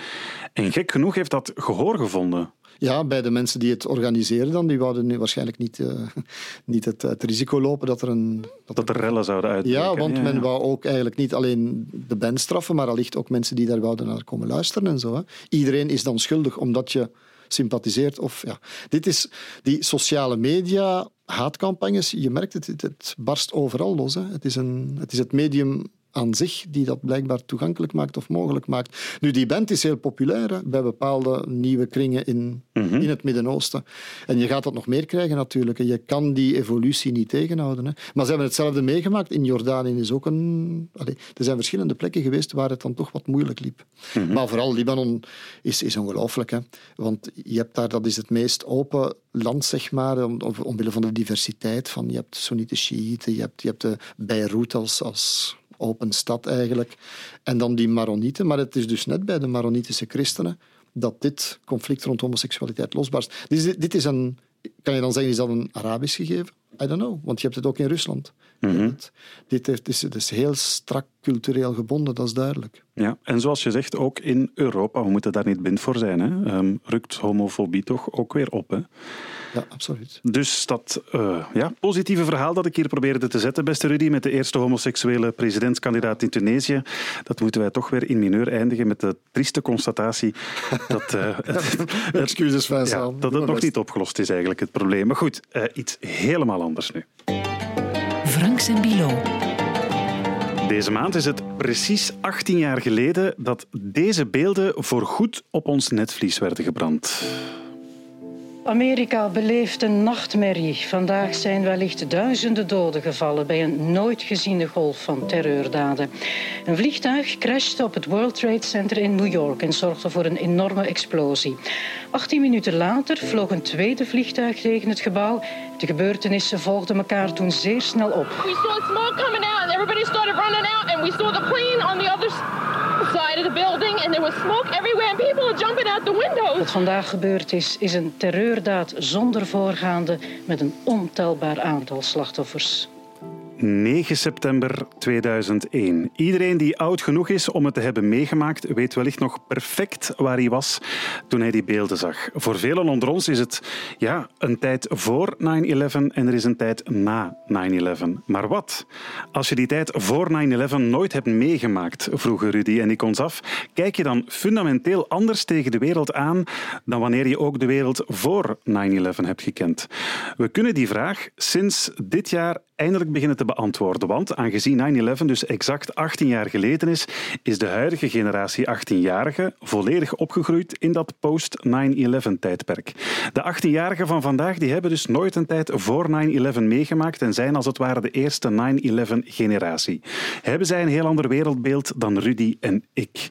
En gek genoeg heeft dat gehoor gevonden. Ja, bij de mensen die het organiseren dan, die wouden nu waarschijnlijk niet, eh, niet het, het risico lopen dat er een... Dat er rellen zouden uitbreken. Ja, want men wou ook eigenlijk niet alleen de band straffen, maar allicht ook mensen die daar wouden naar komen luisteren en zo. Hè. Iedereen is dan schuldig omdat je sympathiseert. Of, ja. Dit is die sociale media, haatcampagnes, je merkt het, het, het barst overal los. Hè. Het, is een, het is het medium aan zich die dat blijkbaar toegankelijk maakt of mogelijk maakt. Nu, die band is heel populair hè, bij bepaalde nieuwe kringen in, in het Midden-Oosten. En je gaat dat nog meer krijgen natuurlijk. En je kan die evolutie niet tegenhouden. Hè. Maar ze hebben hetzelfde meegemaakt. In Jordanië is ook een... Allee, er zijn verschillende plekken geweest waar het dan toch wat moeilijk liep. Maar vooral Libanon is, is ongelooflijk. Hè. Want je hebt daar, dat is het meest open land, zeg maar, om, om- omwille van de diversiteit. Van, je hebt Soenieten, Shiiten, je hebt, je hebt de Beirut als... als open stad eigenlijk. En dan die Maronieten. Maar het is dus net bij de Maronitische christenen dat dit conflict rond homoseksualiteit losbarst. Dit is, dit is een... Kan je dan zeggen, is dat een Arabisch gegeven? I don't know, want je hebt het ook in Rusland. Het- dit heeft, is, heel strak cultureel gebonden, dat is duidelijk. Ja, en zoals je zegt, ook in Europa. We moeten daar niet blind voor zijn. Hè. Ehm, rukt homofobie toch ook weer op. Hè. Ja, absoluut. Dus dat eh, ja, positieve verhaal dat ik hier probeerde te zetten, beste Rudy, met de eerste homoseksuele presidentskandidaat in Tunesië, dat moeten wij toch weer in mineur eindigen met de trieste constatatie dat, eh, het, Excuses, ja, dat het nog niet opgelost is, eigenlijk, het probleem. Maar goed, eh, iets helemaal anders nu. Franks en Bilo. Deze maand is het precies 18 jaar geleden dat deze beelden voorgoed op ons netvlies werden gebrand. Amerika beleeft een nachtmerrie. Vandaag zijn wellicht duizenden doden gevallen bij een nooit geziene golf van terreurdaden. Een vliegtuig crashte op het World Trade Center in New York en zorgde voor een enorme explosie. 18 minuten later vloog een tweede vliegtuig tegen het gebouw. De gebeurtenissen volgden elkaar toen zeer snel op. We saw smoke coming out, and everybody started running out, and we saw the plane on the other side of the building, and there was smoke everywhere, and people were jumping out the windows. Wat vandaag gebeurd is, is een terreurdaad zonder voorgaande met een ontelbaar aantal slachtoffers. 9 september 2001. Iedereen die oud genoeg is om het te hebben meegemaakt, weet wellicht nog perfect waar hij was toen hij die beelden zag. Voor velen onder ons is het ja, een tijd voor 9-11 en er is een tijd na 9-11. Maar wat? Als je die tijd voor 9-11 nooit hebt meegemaakt, vroegen Rudy en ik ons af, kijk je dan fundamenteel anders tegen de wereld aan dan wanneer je ook de wereld voor 9-11 hebt gekend? We kunnen die vraag sinds dit jaar eindelijk beginnen te beantwoorden. Want aangezien 9-11 dus exact 18 jaar geleden is, is de huidige generatie 18-jarigen volledig opgegroeid in dat post-9-11-tijdperk. De 18-jarigen van vandaag die hebben dus nooit een tijd voor 9-11 meegemaakt en zijn als het ware de eerste 9-11-generatie. Hebben zij een heel ander wereldbeeld dan Rudy en ik?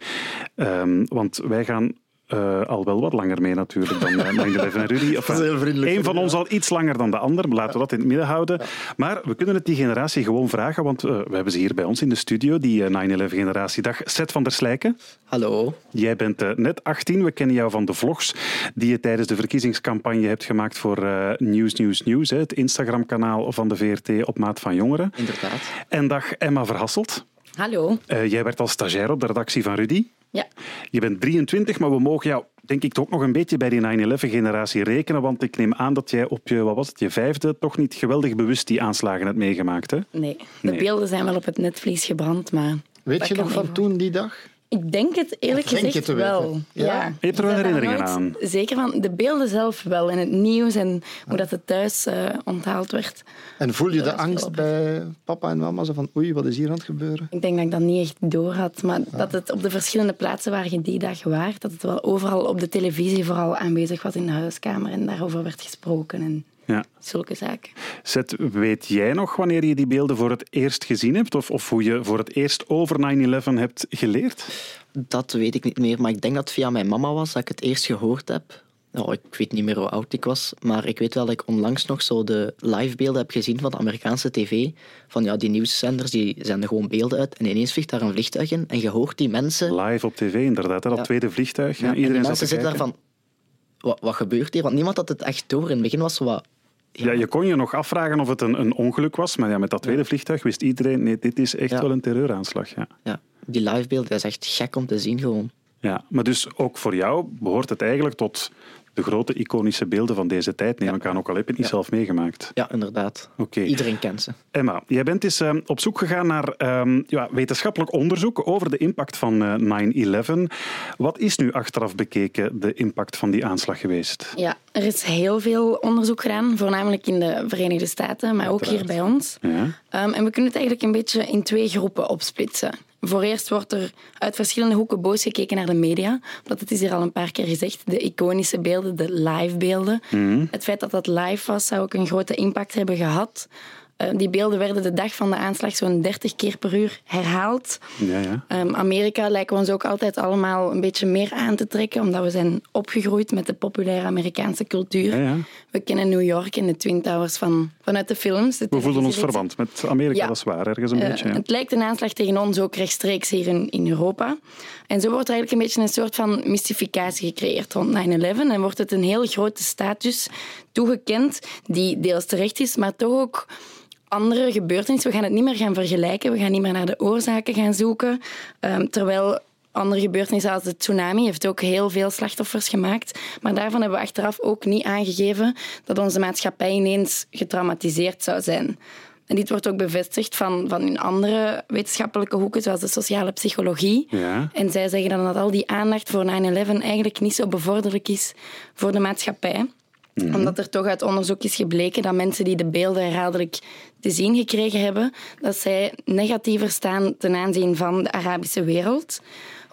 Ehm, want wij gaan eh, al wel wat langer mee natuurlijk dan eh, 9-11 en Rudy. Enfin, Dat is heel vriendelijk Eén van ons al iets langer dan de ander, maar laten we dat in het midden houden. Maar we kunnen het die generatie gewoon vragen, want eh, we hebben ze hier bij ons in de studio, die eh, 9-11-generatie. Dag, Seth van der Slijken. Hallo. Jij bent net 18. We kennen jou van de vlogs die je tijdens de verkiezingscampagne hebt gemaakt voor eh Nieuws, Nieuws, Nieuws, hè, het Instagram-kanaal van de VRT op maat van jongeren. Inderdaad. En dag Emma Verhasselt. Hallo. Eh, jij werd als stagiair op de redactie van Rudy. Ja. Je bent 23, maar we mogen jou, denk ik, toch nog een beetje bij die 9-11-generatie rekenen. Want ik neem aan dat jij op je, wat was het, je vijfde toch niet geweldig bewust die aanslagen hebt meegemaakt. Hè? Nee, de Nee. beelden zijn wel op het netvlies gebrand, maar... Weet je nog van toen, die dag? Ik denk het eerlijk denk gezegd wel. Ja? Ja. Je hebt er wel herinneringen aan. Zeker van de beelden zelf wel en het nieuws en hoe dat het thuis eh, onthaald werd. En voel je de Dat angst bij papa en mama? Zo van, oei, wat is hier aan het gebeuren? Ik denk dat ik dat niet echt door had, maar dat het op de verschillende plaatsen waar je die dag waart, dat het wel overal op de televisie vooral aanwezig was in de huiskamer en daarover werd gesproken en Ja. zulke zaken. Zet, weet jij nog wanneer je die beelden voor het eerst gezien hebt? Of, of hoe je voor het eerst over 9-11 hebt geleerd? Dat weet ik niet meer, maar ik denk dat het via mijn mama was dat ik het eerst gehoord heb. Oh, ik weet niet meer hoe oud ik was, maar ik weet wel dat ik onlangs nog zo de livebeelden heb gezien van de Amerikaanse tv. Van ja, die nieuwszenders die zenden gewoon beelden uit en ineens vliegt daar een vliegtuig in en je hoort die mensen... Live op tv, inderdaad. hè, Dat Ja. tweede vliegtuig. Ja, Ja, en iedereen die te mensen zitten daarvan... Wat, wat gebeurt hier? Want niemand had het echt door. In het begin was zo wat... Ja, je kon je nog afvragen of het een, een ongeluk was, maar ja, met dat tweede vliegtuig wist iedereen, nee, dit is echt wel een terreuraanslag. Ja. Ja, die livebeelden, dat is echt gek om te zien gewoon. Ja, maar dus ook voor jou behoort het eigenlijk tot de grote iconische beelden van deze tijd, neem ik aan, ook al heb je het niet zelf meegemaakt. Ja, inderdaad. Oké. Iedereen kent ze. Emma, jij bent eens eh, op zoek gegaan naar ehm, ja, wetenschappelijk onderzoek over de impact van eh, 9-11. Wat is nu achteraf bekeken de impact van die aanslag geweest? Ja, er is heel veel onderzoek gedaan, voornamelijk in de Verenigde Staten, maar ook hier bij ons. Ja. Ehm, en we kunnen het eigenlijk een beetje in twee groepen opsplitsen. Voor eerst wordt er uit verschillende hoeken boos gekeken naar de media. Omdat het is hier al een paar keer gezegd, de iconische beelden, de live beelden. Het feit dat dat live was, zou ook een grote impact hebben gehad. Eh, die beelden werden de dag van de aanslag zo'n 30 keer per uur herhaald. Ja, ja. Ehm, Amerika lijken we ons ook altijd allemaal een beetje meer aan te trekken, omdat we zijn opgegroeid met de populaire Amerikaanse cultuur. Ja, ja. We kennen New York en de Twin Towers van, vanuit de films. de We voelen ons verwant met Amerika, dat is waar, ergens een Eh, beetje. Ja. Het lijkt een aanslag tegen ons ook rechtstreeks hier in, in Europa. En zo wordt er eigenlijk een beetje een soort van mystificatie gecreëerd rond 9-11. En wordt het een heel grote status toegekend, die deels terecht is, maar toch ook andere gebeurtenissen. We gaan het niet meer gaan vergelijken, we gaan niet meer naar de oorzaken gaan zoeken. Ehm, terwijl andere gebeurtenissen als de tsunami heeft ook heel veel slachtoffers gemaakt. Maar daarvan hebben we achteraf ook niet aangegeven dat onze maatschappij ineens getraumatiseerd zou zijn. En dit wordt ook bevestigd van, van in andere wetenschappelijke hoeken, zoals de sociale psychologie. Ja. En zij zeggen dan dat al die aandacht voor 9-11 eigenlijk niet zo bevorderlijk is voor de maatschappij. Omdat er toch uit onderzoek is gebleken dat mensen die de beelden herhaaldelijk te zien gekregen hebben, dat zij negatiever staan ten aanzien van de Arabische wereld.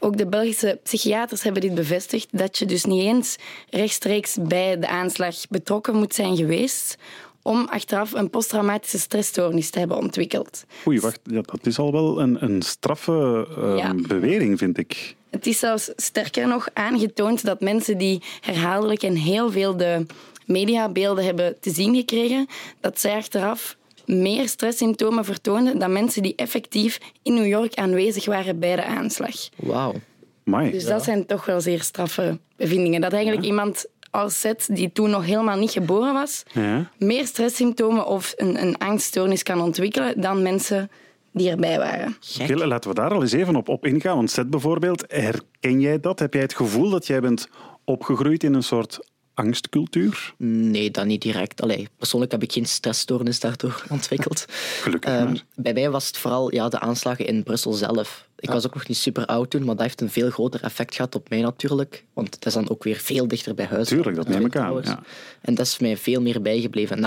Ook de Belgische psychiaters hebben dit bevestigd, dat je dus niet eens rechtstreeks bij de aanslag betrokken moet zijn geweest om achteraf een posttraumatische stressstoornis te hebben ontwikkeld. Oei, wacht, ja, dat is al wel een, een straffe eh, Ja. bewering, vind ik. Het is zelfs sterker nog aangetoond dat mensen die herhaaldelijk en heel veel de mediabeelden hebben te zien gekregen, dat zij achteraf meer stresssymptomen vertoonden dan mensen die effectief in New York aanwezig waren bij de aanslag. Wauw. Dus dat zijn toch wel zeer straffe bevindingen. Dat eigenlijk iemand als Seth, die toen nog helemaal niet geboren was, Ja. meer stresssymptomen of een, een angststoornis kan ontwikkelen dan mensen die erbij waren. Oké, laten we daar al eens even op, op ingaan. Want Seth bijvoorbeeld, herken jij dat? Heb jij het gevoel dat jij bent opgegroeid in een soort angstcultuur? Nee, dat niet direct. Allee, persoonlijk heb ik geen stressstoornis daardoor ontwikkeld. Gelukkig maar. bij mij was het vooral ja, de aanslagen in Brussel zelf. Ik was ook nog niet super oud toen, maar dat heeft een veel groter effect gehad op mij natuurlijk. Want het is dan ook weer veel dichter bij huis. Tuurlijk, dat neem ik aan, ja. En dat is mij veel meer bijgebleven.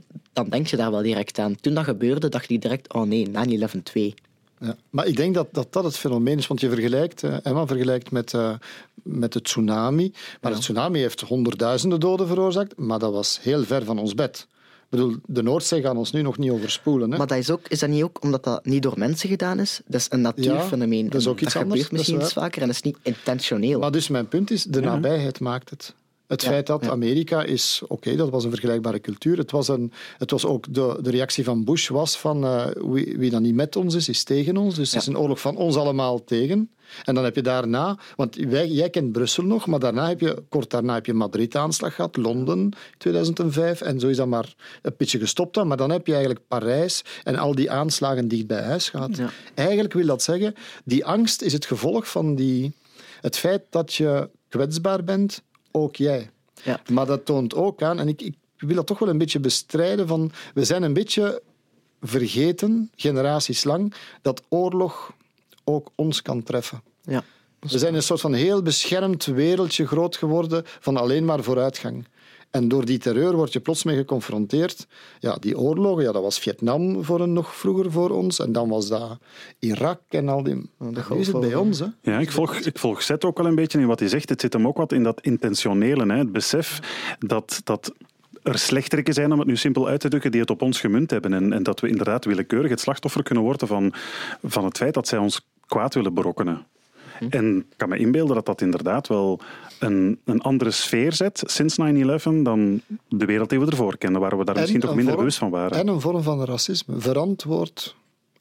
9-11, dan denk je daar wel direct aan. Toen dat gebeurde, dacht ik direct, oh nee, 9-11 2. Ja. Maar ik denk dat, dat dat het fenomeen is, want je vergelijkt, eh, Emma vergelijkt met, eh, met de tsunami. Maar de tsunami heeft honderdduizenden doden veroorzaakt, maar dat was heel ver van ons bed. Ik bedoel, de Noordzee gaan ons nu nog niet overspoelen. Hè? Maar dat is, ook, is dat niet ook omdat dat niet door mensen gedaan is? Dat is een natuurfenomeen. dat is ook iets dat anders, gebeurt misschien iets vaker en dat is niet intentioneel. Maar dus mijn punt is, de Ja. nabijheid maakt het. Het Ja, feit dat ja. Amerika is, oké, dat was een vergelijkbare cultuur. Het was, een, het was ook de, de reactie van Bush was van eh, wie, wie dan niet met ons is, is tegen ons. Dus het is een oorlog van ons allemaal tegen. En dan heb je daarna, want wij, jij kent Brussel nog, maar daarna heb je, kort daarna heb je Madrid-aanslag gehad, Londen 2005, en zo is dat maar een beetje gestopt dan. Maar dan heb je eigenlijk Parijs en al die aanslagen dicht bij huis gehad. Ja. Eigenlijk wil dat zeggen, die angst is het gevolg van die, het feit dat je kwetsbaar bent, ook jij. Ja. Maar dat toont ook aan, en ik, ik wil dat toch wel een beetje bestrijden, van we zijn een beetje vergeten, generaties lang, dat oorlog ook ons kan treffen. Ja. We zijn een soort van heel beschermd wereldje groot geworden van alleen maar vooruitgang. En door die terreur word je plots mee geconfronteerd. Ja, die oorlogen, ja, dat was Vietnam voor een nog vroeger voor ons. En dan was dat Irak en al die... Nu is het bij ons, hè. Ja, ik volg, ik volg Seth ook wel een beetje in wat hij zegt. Het zit hem ook wat in dat intentionele. Hè. Het besef dat, dat er slechteriken zijn, om het nu simpel uit te drukken, die het op ons gemunt hebben. En, en dat we inderdaad willekeurig het slachtoffer kunnen worden van, van het feit dat zij ons kwaad willen berokkenen. En ik kan me inbeelden dat dat inderdaad wel een, een andere sfeer zet sinds 9-11 dan de wereld die we ervoor kenden, waar we daar misschien toch minder vorm- bewust van waren. En een vorm van racisme. Verantwoord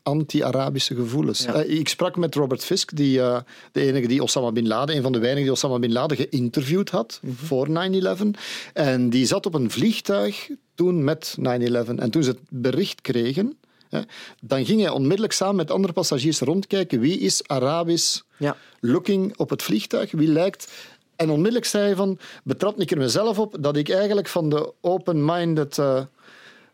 anti-Arabische gevoelens. Ja. Eh, ik sprak met Robert Fisk, die, eh, de enige die Osama Bin Laden, een van de weinigen die Osama Bin Laden geïnterviewd had voor 9-11. En die zat op een vliegtuig toen met 9-11. En toen ze het bericht kregen, dan ging hij onmiddellijk samen met andere passagiers rondkijken wie is Arabisch Ja. looking op het vliegtuig, wie lijkt... En onmiddellijk zei hij van, betrap ik er mezelf op dat ik eigenlijk van de open-minded eh,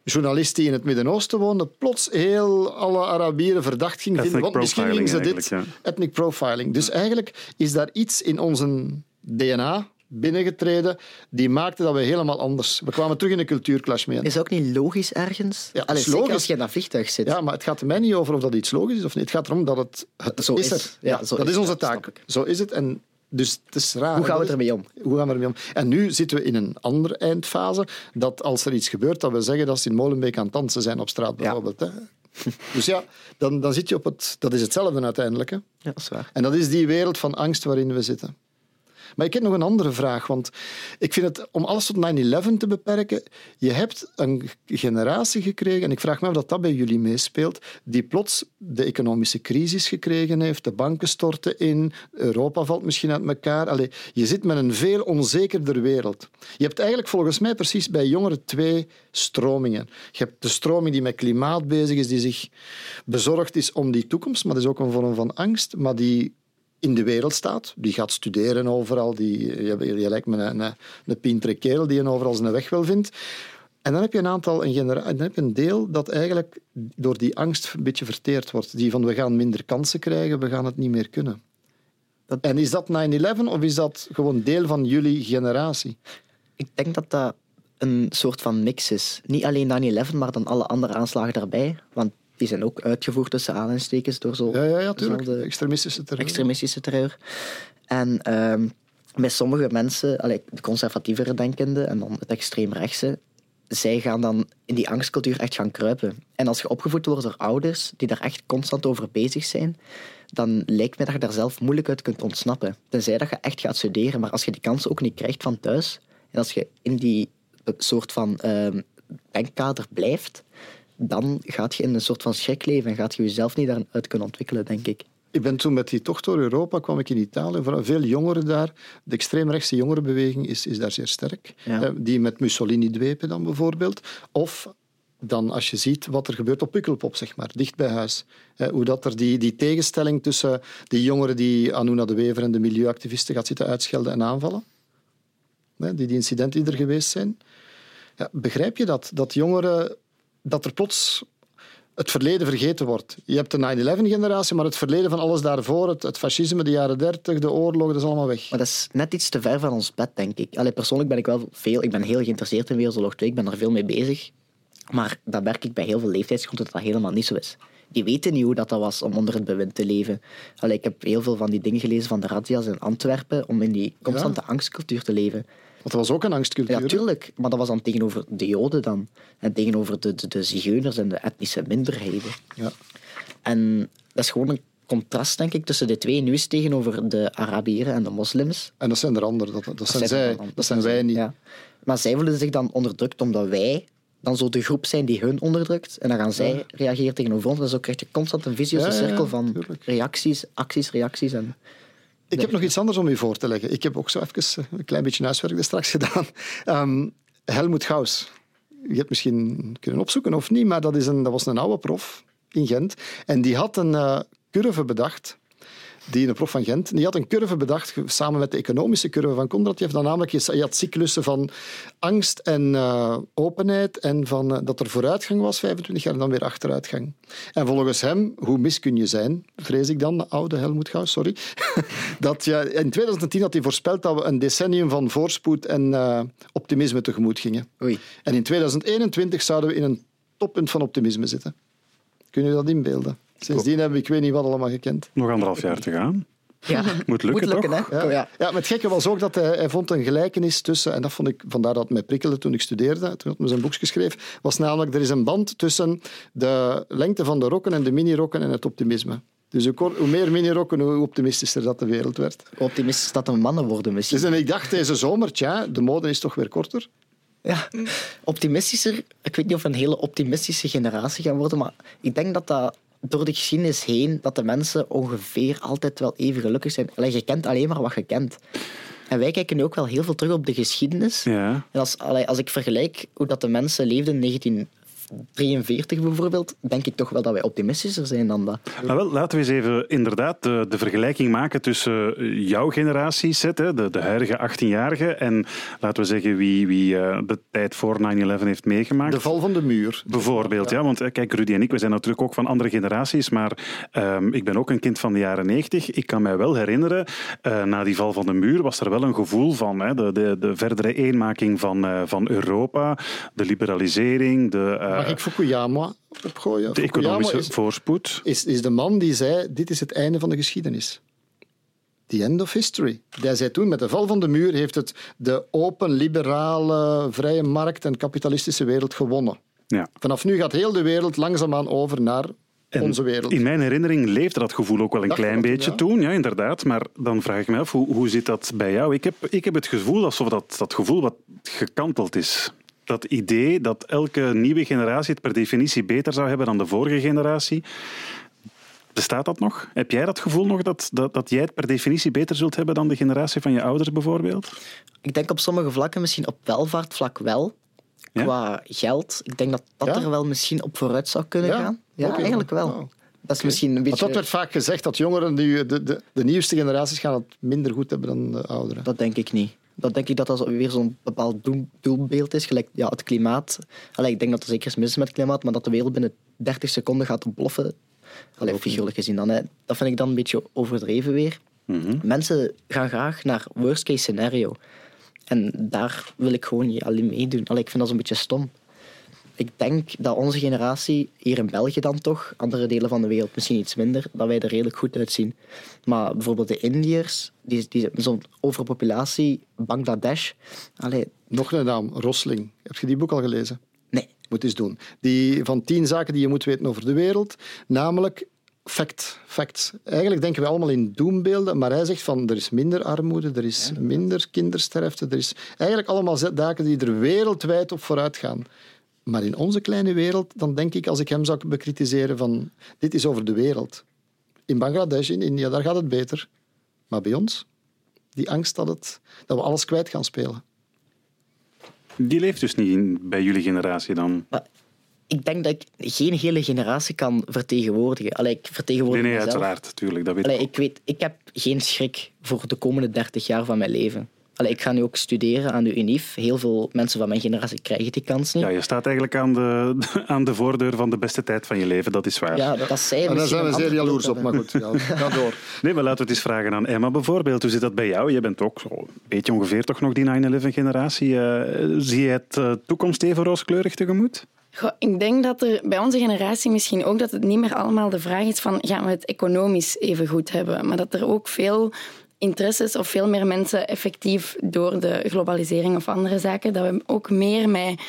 journalist die in het Midden-Oosten woonde, plots heel alle Arabieren verdacht ging vinden. Want misschien gingen ze dit, ethnic profiling. Dus eigenlijk is daar iets in onze DNA binnengetreden die maakte dat we helemaal anders... We kwamen terug in een cultuurclash mee. Is dat ook niet logisch ergens? Ja, Allee, logisch. als je in dat vliegtuig zit. Ja, maar het gaat er mij niet over of dat iets logisch is of niet. Het gaat erom dat het, het Zo is is. er. Ja, Ja, zo dat is is onze taak. Zo is het. En dus het is raar. Hoe gaan we ermee om? Hoe gaan we ermee om? En nu zitten we in een andere eindfase. Dat als er iets gebeurt, dat we zeggen dat ze in Molenbeek aan het dansen zijn op straat bijvoorbeeld. Hè? Dus ja, dan, dan zit je op het... Dat is hetzelfde uiteindelijk. Hè? Ja, dat is waar. En dat is die wereld van angst waarin we zitten. Maar ik heb nog een andere vraag, want ik vind het, om alles tot 9-11 te beperken, je hebt een generatie gekregen, en ik vraag me af dat dat bij jullie meespeelt, die plots de economische crisis gekregen heeft, de banken storten in, Europa valt misschien uit elkaar. Allee, je zit met een veel onzekerder wereld. Je hebt eigenlijk volgens mij precies bij jongeren twee stromingen. Je hebt de stroming die met klimaat bezig is, die zich bezorgd is om die toekomst, maar dat is ook een vorm van angst, maar die in de wereld staat. Die gaat studeren overal. Die, je, je lijkt me een, een, een pintere kerel die je overal zijn weg wel vindt. En dan heb je een aantal, een genera- dan heb je een deel dat eigenlijk door die angst een beetje verteerd wordt. Die van we gaan minder kansen krijgen, we gaan het niet meer kunnen. En is dat 9-11 of is dat gewoon deel van jullie generatie? Ik denk dat dat een soort van mix is. Niet alleen 9-11, maar dan alle andere aanslagen daarbij. Want die zijn ook uitgevoerd tussen aanhalingstekens door zo Ja, ja, ja tuurlijk. Extremistische terreur. extremistische terreur. En ehm, bij sommige mensen, allee, de conservatievere denkende en dan het extreemrechtse, zij gaan dan in die angstcultuur echt gaan kruipen. En als je opgevoed wordt door ouders die daar echt constant over bezig zijn, dan lijkt me dat je daar zelf moeilijk uit kunt ontsnappen. Tenzij dat je echt gaat studeren. Maar als je die kans ook niet krijgt van thuis, en als je in die soort van ehm, denkkader blijft, dan gaat je in een soort van schrik leven en gaat je jezelf niet daaruit kunnen ontwikkelen, denk ik. Ik ben toen met die tocht door Europa, kwam ik in Italië. Vooral veel jongeren daar. De extreemrechtse jongerenbeweging is, is daar zeer sterk. Ja. Eh, Die met Mussolini dwepen dan bijvoorbeeld. Of dan als je ziet wat er gebeurt op Pukkelpop, zeg maar, dicht bij huis. Eh, Hoe dat er die, die tegenstelling tussen die jongeren die Anuna de Wever en de milieuactivisten gaat zitten uitschelden en aanvallen. Hè, Die, die incidenten die er geweest zijn. Ja, begrijp je dat? Dat jongeren, dat er plots het verleden vergeten wordt. Je hebt de 9-11-generatie, maar het verleden van alles daarvoor, het, het fascisme, de jaren 30, de oorlog, dat is allemaal weg. Maar dat is net iets te ver van ons bed, denk ik. Allee, persoonlijk ben ik wel veel... Ik ben heel geïnteresseerd in Wereldoorlog 2. Ik ben er veel mee bezig. Maar dat merk ik bij heel veel leeftijdsgroepen dat dat helemaal niet zo is. Die weten niet hoe dat, dat was om onder het bewind te leven. Allee, ik heb heel veel van die dingen gelezen van de razzia's in Antwerpen om in die constante angstcultuur te leven. Want dat was ook een angstcultuur. Ja, natuurlijk. Maar dat was dan tegenover de Joden dan. En tegenover de, de, de zigeuners en de etnische minderheden. Ja. En dat is gewoon een contrast, denk ik, tussen de twee. Nu is tegenover de Arabieren en de moslims. En dat zijn er anderen, dat, dat, zijn zij, dat zijn wij niet. Ja. Maar zij voelen zich dan onderdrukt omdat wij dan zo de groep zijn die hun onderdrukt. En dan gaan zij reageren tegenover ons. En zo krijg je constant een Ja, ja, cirkel van reacties, acties, reacties. En... Ik heb nog iets anders om u voor te leggen. Ik heb ook zo even eh, een klein beetje huiswerk er straks gedaan. Ehm Helmoet Gauss. Je hebt misschien kunnen opzoeken of niet, maar dat, is een, dat was een oude prof in Gent. En die had een eh, curve bedacht. Die, een prof van Gent, die had een curve bedacht samen met de economische curve van Kondratjev. Dan namelijk, je had cyclussen van angst en eh, openheid en van, eh, dat er vooruitgang was, 25 jaar, en dan weer achteruitgang. En volgens hem, hoe mis kun je zijn, vrees ik dan, de oude Helmoet Gauss, sorry, dat je, in 2010 had hij voorspeld dat we een decennium van voorspoed en eh, optimisme tegemoet gingen. Oei. En in 2021 zouden we in een toppunt van optimisme zitten. Kun je dat inbeelden? Sindsdien hebben we ik weet niet wat allemaal gekend. Nog anderhalf jaar te gaan. Ja, Moet lukken, toch? hè? Ja. Kom, ja. Ja, maar het gekke was ook dat hij, hij vond een gelijkenis tussen, en dat vond ik, vandaar dat het mij prikkelde toen ik studeerde, toen ik zijn boekje schreef, was namelijk, er is een band tussen de lengte van de rokken en de mini-rokken en het optimisme. Dus hoe, meer minirokken, hoe optimistischer dat de wereld werd. Optimistisch dat er mannen worden misschien. Dus en ik dacht deze zomer, tja, de mode is toch weer korter. Ja, optimistischer. Ik weet niet of we een hele optimistische generatie gaan worden, maar ik denk dat dat door de geschiedenis heen, dat de mensen ongeveer altijd wel even gelukkig zijn. Allee, je kent alleen maar wat je kent. En wij kijken nu ook wel heel veel terug op de geschiedenis. Ja. En als, allee, als ik vergelijk hoe dat de mensen leefden in 1943 bijvoorbeeld, denk ik toch wel dat wij optimistischer zijn dan dat. Nou wel, laten we eens even inderdaad de, de vergelijking maken tussen eh, jouw generatie, de, de huidige 18-jarige, en laten we zeggen wie, wie eh, de tijd voor 9-11 heeft meegemaakt. De val van de muur. Bijvoorbeeld, ja. Want eh, kijk, Rudy en ik, we zijn natuurlijk ook van andere generaties, maar ehm, ik ben ook een kind van de jaren 90. Ik kan mij wel herinneren, eh, na die val van de muur was er wel een gevoel van hè, de, de, de verdere eenmaking van, eh, van Europa, de liberalisering, de, eh, Mag ik Fukuyama opgooien? de economische is, voorspoed. is, is de man die zei, dit is het einde van de geschiedenis. The end of history. Hij zei toen, met de val van de muur heeft het de open, liberale, vrije markt en kapitalistische wereld gewonnen. Ja. Vanaf nu gaat heel de wereld langzaamaan over naar En onze wereld. In mijn herinnering leefde dat gevoel ook wel een Dat klein beetje ja. toen, ja, inderdaad. Maar dan vraag ik me af, hoe, hoe zit dat bij jou? Ik heb, ik heb het gevoel alsof dat, dat gevoel wat gekanteld is. Dat idee dat elke nieuwe generatie het per definitie beter zou hebben dan de vorige generatie. Bestaat dat nog? Heb jij dat gevoel nog dat, dat, dat jij het per definitie beter zult hebben dan de generatie van je ouders bijvoorbeeld? Ik denk op sommige vlakken misschien op welvaartvlak wel. Ja? Qua geld. Ik denk dat dat Ja? er wel misschien op vooruit zou kunnen Ja? gaan. Ja, eigenlijk wel. Oh. Dat is misschien een Want beetje... dat werd vaak gezegd, dat jongeren, nu, de, de, de nieuwste generaties gaan het minder goed hebben dan de ouderen. Dat denk ik niet. Dat denk ik dat dat weer zo'n bepaald doel- doelbeeld is. Gelijk ja, het klimaat. Allee, ik denk dat er zeker is mis is met het klimaat, maar dat de wereld binnen 30 seconden gaat ontploffen. Allee, figuurlijk gezien dan. Hè. Dat vind ik dan een beetje overdreven weer. Mensen gaan graag naar worst case scenario. En daar wil ik gewoon niet alleen meedoen. Allee, ik vind dat zo'n beetje stom. Ik denk dat onze generatie, hier in België dan toch, andere delen van de wereld misschien iets minder, dat wij er redelijk goed uitzien. Maar bijvoorbeeld de Indiërs, die, die zo'n overpopulatie, Bangladesh. Allee, Nog een naam, Rosling. Heb je die boek al gelezen? nee. Moet eens doen. Die van tien zaken die je moet weten over de wereld. Namelijk fact, facts. Eigenlijk denken we allemaal in doembeelden, maar hij zegt van er is minder armoede, er is minder kindersterfte, er is eigenlijk allemaal zaken die er wereldwijd op vooruit gaan. Maar in onze kleine wereld, dan denk ik, als ik hem zou bekritiseren van dit is over de wereld. In Bangladesh, in India, daar gaat het beter. Maar bij ons, die angst dat, het, dat we alles kwijt gaan spelen. Die leeft dus niet in- bij jullie generatie dan? Maar ik denk dat ik geen hele generatie kan vertegenwoordigen. Allee, ik Nee, vertegenwoordig nee, mezelf. uiteraard. Tuurlijk, dat weet Allee, ik. ik, weet, ik heb geen schrik voor de komende 30 jaar van mijn leven. Allee, ik ga nu ook studeren aan de UNIF. Heel veel mensen van mijn generatie krijgen die kans niet. Ja, je staat eigenlijk aan de, aan de voordeur van de beste tijd van je leven, dat is waar. Ja, dat zij En daar misschien zijn we zeer jaloers op, maar goed, ja, ga door. Nee, maar laten we het eens vragen aan Emma bijvoorbeeld. Hoe zit dat bij jou? Je bent ook zo een beetje ongeveer toch nog die 9-11-generatie. Eh, zie je het eh, toekomst even rooskleurig tegemoet? Goh, ik denk dat er bij onze generatie misschien ook dat het niet meer allemaal de vraag is van gaan we het economisch even goed hebben, maar dat er ook veel interesses of veel meer mensen effectief door de globalisering of andere zaken, dat we ook meer met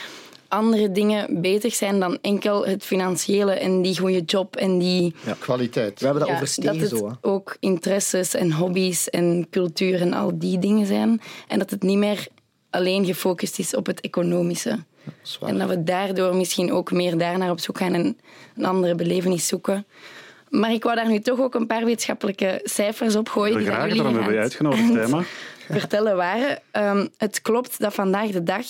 andere dingen bezig zijn dan enkel het financiële en die goede job en die Kwaliteit. We hebben dat ja, overstegen dat het zo. hè. ook interesses en hobby's en cultuur en al die dingen zijn. En dat het niet meer alleen gefocust is op het economische. En dat we daardoor misschien ook meer daarnaar op zoek gaan en een andere belevenis zoeken. Maar ik wou daar nu toch ook een paar wetenschappelijke cijfers op gooien. Die graag, jullie daarom hebben we uitgenodigd, Emma. vertellen waren. Ehm, het klopt dat vandaag de dag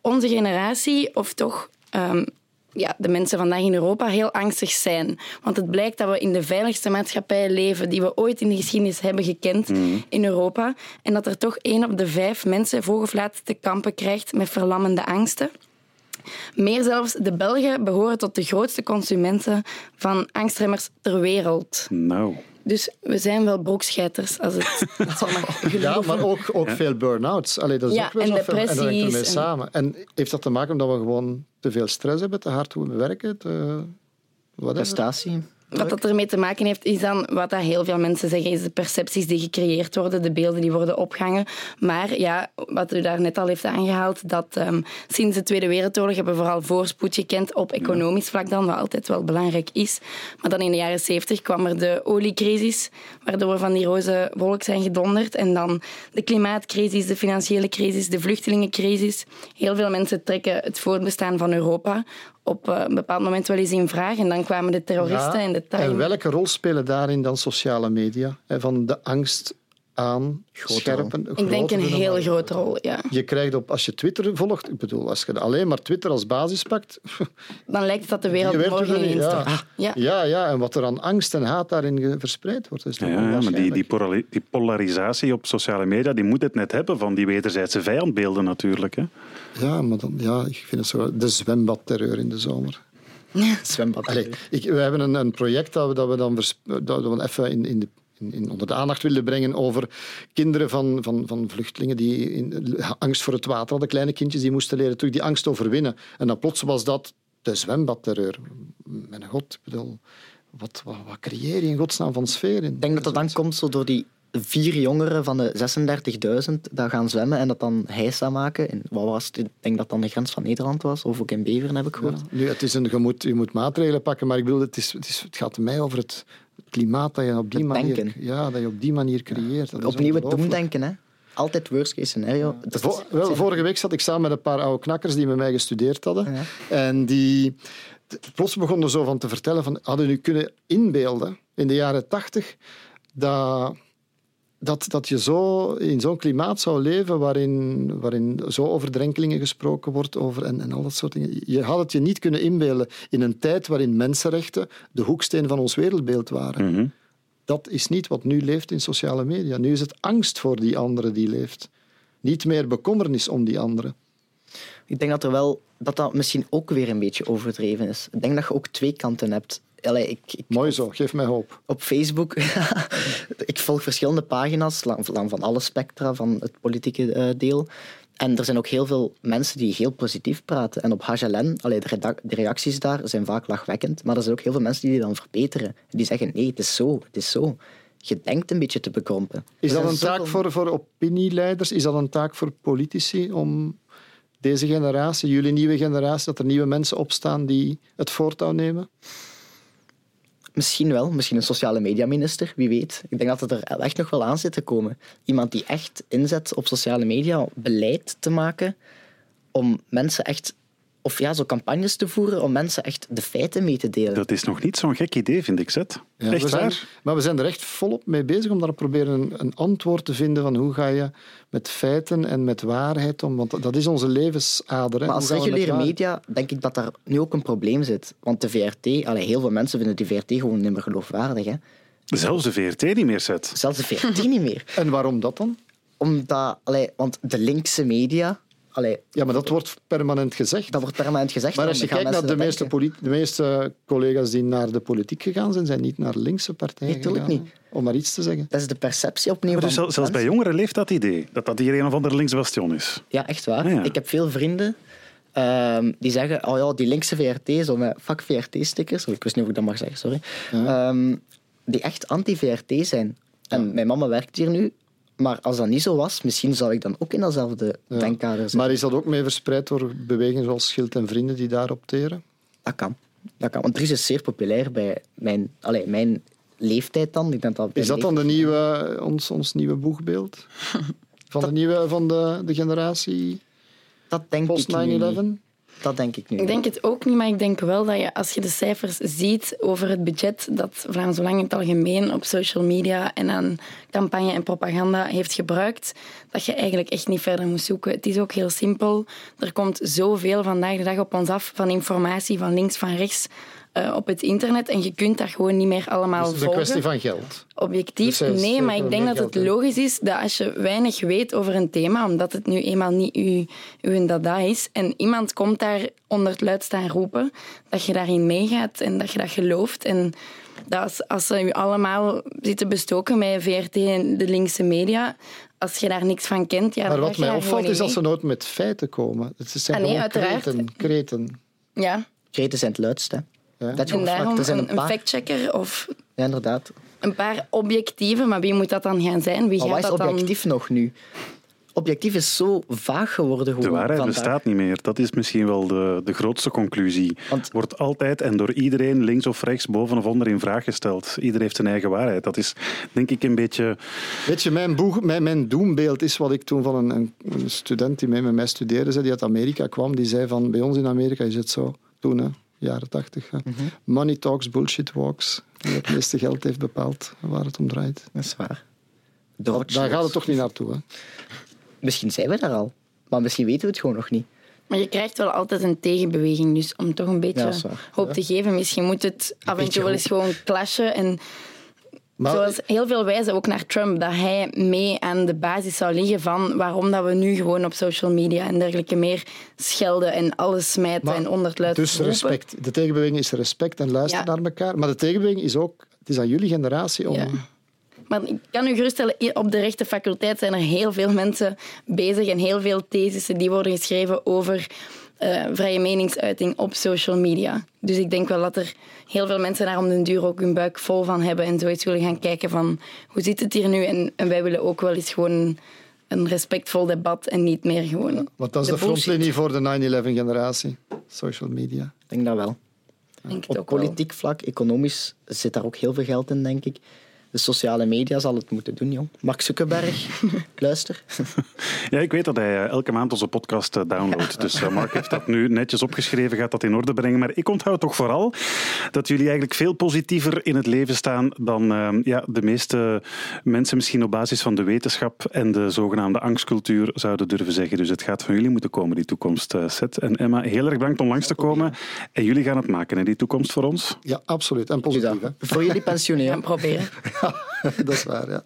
onze generatie, of toch ehm, ja, de mensen vandaag in Europa, heel angstig zijn. Want het blijkt dat we in de veiligste maatschappij leven die we ooit in de geschiedenis hebben gekend in Europa. En dat er toch één op de vijf mensen vroeg of laat te kampen krijgt met verlammende angsten. Meer zelfs, de Belgen behoren tot de grootste consumenten van angstremmers ter wereld. Nou, Dus we zijn wel broekscheiters als het zo mag Ja, maar ook, ook veel burn-outs. Allee, dat is Ja, ook en zo veel- En dat hangt depressies ermee samen. En heeft dat te maken omdat we gewoon te veel stress hebben, te hard moeten werken, te... Prestatie. Wat dat ermee te maken heeft, is dan wat dat heel veel mensen zeggen, is de percepties die gecreëerd worden, de beelden die worden opgehangen. Maar ja, wat u daar net al heeft aangehaald, dat ehm, sinds de Tweede Wereldoorlog hebben we vooral voorspoed gekend op economisch vlak dan, wat altijd wel belangrijk is. Maar dan in de jaren zeventig kwam er de oliecrisis, waardoor we van die roze wolk zijn gedonderd. En dan de klimaatcrisis, de financiële crisis, de vluchtelingencrisis. Heel veel mensen trekken het voortbestaan van Europa op eh, een bepaald moment wel eens in vraag. En dan kwamen de terroristen Ja, en de time. En welke rol spelen daarin dan sociale media? Van de angst aan scherpen. Ik denk een heel grote rol, ja. Je krijgt op, als je Twitter volgt, ik bedoel, als je alleen maar Twitter als basis pakt, Dan lijkt het dat de wereld morgen ineens Ja. stort. Ja. Ja, ja, en wat er aan angst en haat daarin verspreid wordt. is toch Ja, maar die, die, polari- die polarisatie op sociale media, die moet het net hebben van die wederzijdse vijandbeelden natuurlijk. Hè. Ja, maar dan, ja, ik vind het zo. De zwembadterreur in de zomer. Zwembad. Allee, ik, we hebben een, een project dat we, dat we dan vers- dat we even in, in de, in, in- onder de aandacht willen brengen over kinderen van, van, van vluchtelingen die in, angst voor het water hadden, kleine kindjes die moesten leren terug die angst overwinnen. En dan plots was dat de zwembadterreur. Mijn god, bedoel, wat, wat, wat creëer je in godsnaam van sfeer? Ik denk dat dat dan komt zo door die vier jongeren van de 36.000 dat gaan zwemmen en dat dan heisa maken. En wat was het? Ik denk dat dan de grens van Nederland was, of ook in Beveren heb ik gehoord. Nu, het is een, je, moet, je moet maatregelen pakken, maar ik bedoel, het, is, het, is, het gaat mij over het klimaat dat je op die, manier, ja, dat je op die manier creëert. Dat Opnieuw het doemdenken, hè. Altijd worst case scenario. Vo- wel, vorige week zat ik samen met een paar oude knakkers die met mij gestudeerd hadden. En die plots begonnen zo van te vertellen van hadden nu kunnen inbeelden in de jaren tachtig dat, dat, dat je zo in zo'n klimaat zou leven waarin, waarin zo over drenkelingen gesproken wordt over, en, en al dat soort dingen. Je had het je niet kunnen inbeelden in een tijd waarin mensenrechten de hoeksteen van ons wereldbeeld waren. Dat is niet wat nu leeft in sociale media. Nu is het angst voor die andere die leeft. Niet meer bekommernis om die andere. Ik denk dat er wel dat dat misschien ook weer een beetje overdreven is. Ik denk dat je ook twee kanten hebt. Allee, ik, ik, Mooi zo, geef mij hoop. op Facebook, ik volg verschillende pagina's van alle spectra van het politieke eh, deel. En er zijn ook heel veel mensen die heel positief praten. En op HLN, allee, de, reacties daar zijn vaak lachwekkend, maar er zijn ook heel veel mensen die die dan verbeteren. Die zeggen, nee, het is zo, het is zo. Je denkt een beetje te bekrompen. Is dat een taak voor, voor opinieleiders? Is dat een taak voor politici om deze generatie, jullie nieuwe generatie, dat er nieuwe mensen opstaan die het voortouw nemen? Misschien wel, misschien een sociale media-minister, wie weet. Ik denk dat het er echt nog wel aan zit te komen. Iemand die echt inzet op sociale media beleid te maken om mensen echt, of ja, zo campagnes te voeren om mensen echt de feiten mee te delen. Dat is nog niet zo'n gek idee, vind ik, Zet. Ja, Echt we zijn, waar? maar we zijn er echt volop mee bezig om daar proberen een, een antwoord te vinden van hoe ga je met feiten en met waarheid om. Want dat is onze levensader. Hè. Maar als reguliere waar- media denk ik dat daar nu ook een probleem zit. Want de VRT, allee, heel veel mensen vinden de VRT gewoon niet meer geloofwaardig. Hè. Zelfs de VRT niet meer, Zet. Zelfs de VRT niet meer. En waarom dat dan? Omdat, allee, want de linkse media... Allee, Ja, maar dat wordt permanent gezegd. dat wordt permanent gezegd. Maar als je kijkt naar de meeste, de meeste collega's die naar de politiek gegaan zijn, zijn niet naar linkse partijen Nee, tuurlijk gegaan, niet. Om maar iets te zeggen. Dat is de perceptie opnieuw Maar dus zelfs bij jongeren leeft dat idee, dat dat hier een of ander linksbastion is. Ja, echt waar. Ah, ja. Ik heb veel vrienden ehm, die zeggen, oh ja, die linkse VRT, zo met vak VRT-stickers, ik wist niet of ik dat mag zeggen, sorry, Ehm, die echt anti-VRT zijn. En mijn mama werkt hier nu, maar als dat niet zo was, misschien zou ik dan ook in datzelfde Ja. denkkader zitten. Maar is dat ook mee verspreid door bewegingen zoals Schild en Vrienden die daarop teren? Dat kan. Dat kan. Want Dries is zeer populair bij mijn, allee, mijn leeftijd dan. Ik denk dat Is dat dan de nieuwe, ons, ons nieuwe boegbeeld? Van de, nieuwe, van de, de generatie Dat denk post ik nu 9-11? Dat denk ik nu Ik denk het ook niet, maar ik denk wel dat je, als je de cijfers ziet over het budget dat Vlaams Belang in het algemeen op social media en aan campagne en propaganda heeft gebruikt, dat je eigenlijk echt niet verder moet zoeken. Het is ook heel simpel. Er komt zoveel vandaag de dag op ons af van informatie van links, van rechts eh, op het internet en je kunt dat gewoon niet meer allemaal Dus het is een volgen. kwestie van geld. Objectief, Dus nee, maar ik denk dat het logisch is dat als je weinig weet over een thema, omdat het nu eenmaal niet uw, uw dada is, en iemand komt daar onder het luid staan roepen, dat je daarin meegaat en dat je dat gelooft. En dat als, als ze u allemaal zitten bestoken met VRT en de linkse media, als je daar niks van kent, ja, Maar wat mij daar opvalt is dat ze nooit met feiten komen. Het zijn Ah, nee, gewoon uiteraard. kreten. kreten. Ja, Kreten zijn het luidst, hè. Dat je En daarom een, een een paar. factchecker of Ja, inderdaad. een paar objectieven, maar wie moet dat dan gaan zijn? Wie Maar gaat wat is dat dan... objectief nog nu? Objectief is zo vaag geworden. De waarheid vandaag. bestaat niet meer. Dat is misschien wel de, de grootste conclusie. Wordt altijd en door iedereen links of rechts, boven of onder in vraag gesteld. Iedereen heeft zijn eigen waarheid. Dat is denk ik een beetje... Weet je, mijn, boeg, mijn, mijn doembeeld is wat ik toen van een, een, een student die mee met mij studeerde, zei, die uit Amerika kwam, die zei van, bij ons in Amerika is het zo, toen, hè, jaren tachtig, hè. money talks, bullshit walks. Die het meeste geld heeft bepaald waar het om draait. Dat is waar. Dat- Daar gaat het toch niet naartoe, hè? Misschien zijn we daar al. Maar misschien weten we het gewoon nog niet. Maar je krijgt wel altijd een tegenbeweging, dus om toch een beetje hoop te geven. Misschien moet het af en toe wel eens gewoon clashen. En Maar- zoals heel veel wijzen ook naar Trump, dat hij mee aan de basis zou liggen van waarom dat we nu gewoon op social media en dergelijke meer schelden en alles smijten Maar en onder het luid Dus respect. De tegenbeweging is respect en luisteren Ja. naar elkaar. Maar de tegenbeweging is ook, het is aan jullie generatie om... Ja. Maar ik kan u geruststellen, op de rechtenfaculteit zijn er heel veel mensen bezig en heel veel thesissen die worden geschreven over eh, vrije meningsuiting op social media. Dus ik denk wel dat er heel veel mensen daar om den duur ook hun buik vol van hebben en zoiets willen gaan kijken van hoe zit het hier nu? En, en wij willen ook wel eens gewoon een, respectvol debat en niet meer gewoon Want dat is de, bullshit. frontlinie voor de 9-11 generatie. Social media. Ik denk dat wel. Denk het Op wel. politiek vlak, economisch, zit daar ook heel veel geld in, denk ik. De sociale media zal het moeten doen, jong. Mark Zuckerberg, luister. Ja, ik weet dat hij eh, elke maand onze podcast eh, downloadt. Dus eh, Mark heeft dat nu netjes opgeschreven, gaat dat in orde brengen. Maar ik onthoud toch vooral dat jullie eigenlijk veel positiever in het leven staan dan eh, ja, de meeste mensen misschien op basis van de wetenschap en de zogenaamde angstcultuur zouden durven zeggen. Dus het gaat van jullie moeten komen, die toekomst. eh, Seth en Emma, heel erg bedankt om langs te komen. En jullie gaan het maken, hè, die toekomst voor ons. Ja, absoluut. En positief, hè? Voor jullie pensioneren. Gaan proberen. Dessverre. ja.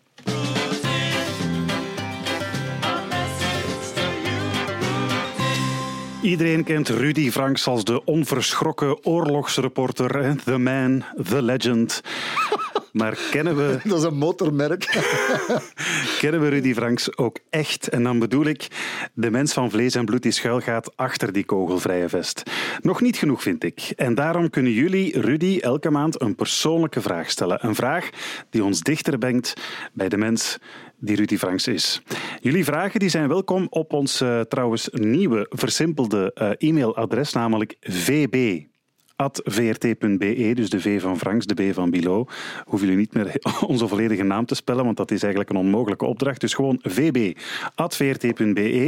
Iedereen kent Rudy Franks als de onverschrokken oorlogsreporter. The man, the legend. Maar kennen we, Dat is een motormerk. kennen we Rudy Franks ook echt? En dan bedoel ik de mens van vlees en bloed die schuilgaat achter die kogelvrije vest. Nog niet genoeg, vind ik. En daarom kunnen jullie Rudy elke maand een persoonlijke vraag stellen. Een vraag die ons dichter brengt bij de mens die Rudy Franks is. Jullie vragen die zijn welkom op ons eh, trouwens nieuwe, versimpelde eh, e-mailadres, namelijk vb vrt.be, dus de V van Franks, de B van Bilo. Hoeven jullie niet meer onze volledige naam te spellen, want dat is eigenlijk een onmogelijke opdracht. Dus gewoon vb.vrt.be.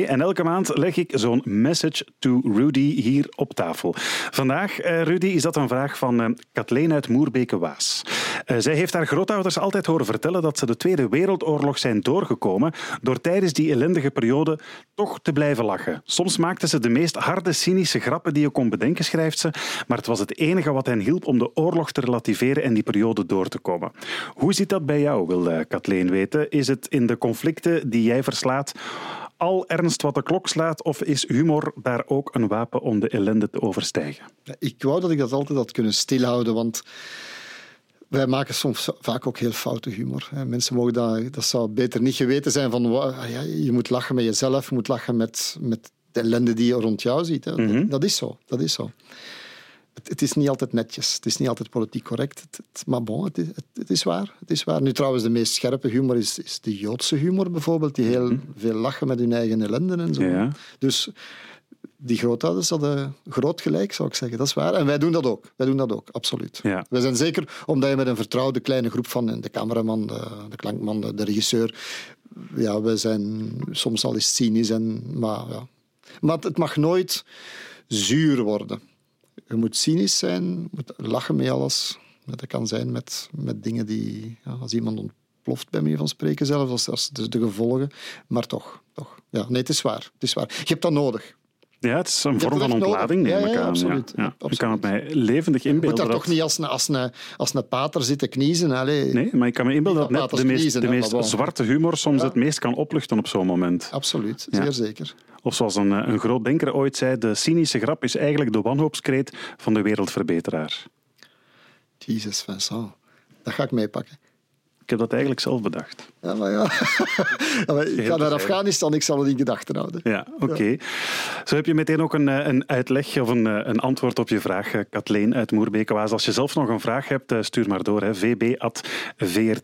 En elke maand leg ik zo'n message to Rudy hier op tafel. Vandaag, eh, Rudy, is dat een vraag van eh, Kathleen uit Moerbeke-Waas. Eh, zij heeft haar grootouders altijd horen vertellen dat ze de Tweede Wereldoorlog zijn doorgekomen door tijdens die ellendige periode toch te blijven lachen. Soms maakten ze de meest harde, cynische grappen die je kon bedenken, schrijft ze, maar het was het enige wat hen hielp om de oorlog te relativeren en die periode door te komen. Hoe zit dat bij jou, wil Kathleen weten? Is het in de conflicten die jij verslaat al ernst wat de klok slaat, of is humor daar ook een wapen om de ellende te overstijgen? Ik wou dat ik dat altijd had kunnen stilhouden, want wij maken soms vaak ook heel foute humor. Mensen mogen dat, dat zou beter niet geweten zijn van wa- ja, je moet lachen met jezelf, je moet lachen met, met de ellende die je rond jou ziet. Dat, dat is zo, dat is zo. Het, het is niet altijd netjes, het is niet altijd politiek correct, het, het- maar bon, het is, het, is waar, het is waar. Nu trouwens, de meest scherpe humor is, is de Joodse humor bijvoorbeeld, die heel veel lachen met hun eigen ellende en zo. Ja. Dus die grootouders hadden groot gelijk, zou ik zeggen. Dat is waar. En wij doen dat ook. Wij doen dat ook, absoluut. Ja. Wij zijn zeker, omdat je met een vertrouwde kleine groep van de cameraman, de, de klankman, de, de regisseur, ja, we zijn soms al eens cynisch, en, maar, ja. maar het mag nooit zuur worden. Je moet cynisch zijn, moet lachen met alles. Dat kan zijn met, met dingen die, als iemand ontploft, bij mij van spreken zelfs, als, als de, de gevolgen. Maar toch, toch. Ja, nee, het is waar. Het is waar. Je hebt dat nodig. Ja, het is een vorm van ontlading, nodig. neem Ja, ik ja, aan. absoluut. Ja, ja. Ja, Ik kan het mij levendig Je moet inbeelden. daar dat- toch niet als een, als een, als een pater zitten kniezen. Allee. Nee, maar ik kan me inbeelden dat net de meest, kniezen, de meest zwarte humor soms het meest kan opluchten op zo'n moment. Absoluut, Ja. zeer zeker. Of zoals een, eh, een groot denker ooit zei, de cynische grap is eigenlijk de wanhoopskreet van de wereldverbeteraar. Jezus Vincent, dat ga ik meepakken. Ik heb dat eigenlijk zelf bedacht. Ja, maar ja. Ja, maar ik ga naar. Afghanistan, ik zal het in gedachten houden. Ja, oké. Zo heb je meteen ook een, eh, een uitleg of een, eh, een antwoord op je vraag, eh, Kathleen uit Moerbekewaas. Als je zelf nog een vraag hebt, stuur maar door. hè.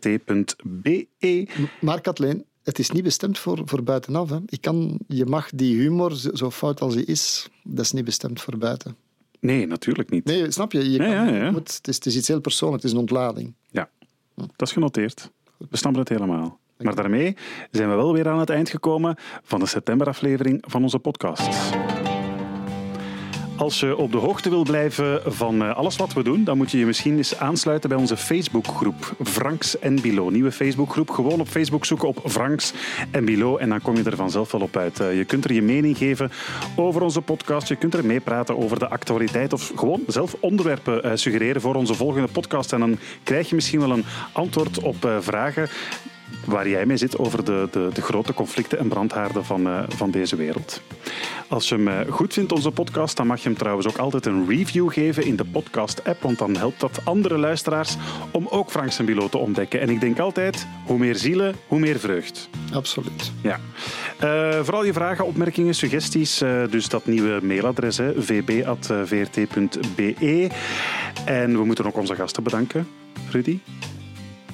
vb.vrt.be. Maar Kathleen, het is niet bestemd voor, voor buitenaf. Hè. Ik kan, je mag die humor, zo fout als die is, dat is niet bestemd voor buiten. Nee, natuurlijk niet. Nee, snap je? je kan- ja, ja. het, is, het is iets heel persoonlijks, het is een ontlading. Ja, dat is genoteerd. We snappen het helemaal. Maar daarmee zijn we wel weer aan het eind gekomen van de septemberaflevering van onze podcast. Als je op de hoogte wil blijven van eh, alles wat we doen, dan moet je je misschien eens aansluiten bij onze Facebookgroep Franks en Bilo. Nieuwe Facebookgroep. Gewoon op Facebook zoeken op Franks en Bilo en dan kom je er vanzelf wel op uit. Eh, Je kunt er je mening geven over onze podcast. Je kunt er meepraten over de actualiteit of gewoon zelf onderwerpen eh, suggereren voor onze volgende podcast. En dan krijg je misschien wel een antwoord op vragen waar jij mee zit over de, de, de grote conflicten en brandhaarden van, eh, van deze wereld. Als je hem eh, goed vindt, onze podcast, dan mag je hem trouwens ook altijd een review geven in de podcast-app, want dan helpt dat andere luisteraars om ook Franks en Bilo te ontdekken. En ik denk altijd, hoe meer zielen, hoe meer vreugd. Absoluut. Ja. Eh, vooral je vragen, opmerkingen, suggesties. dus dat nieuwe mailadres, hè, vb.vrt.be. En we moeten ook onze gasten bedanken. Rudy?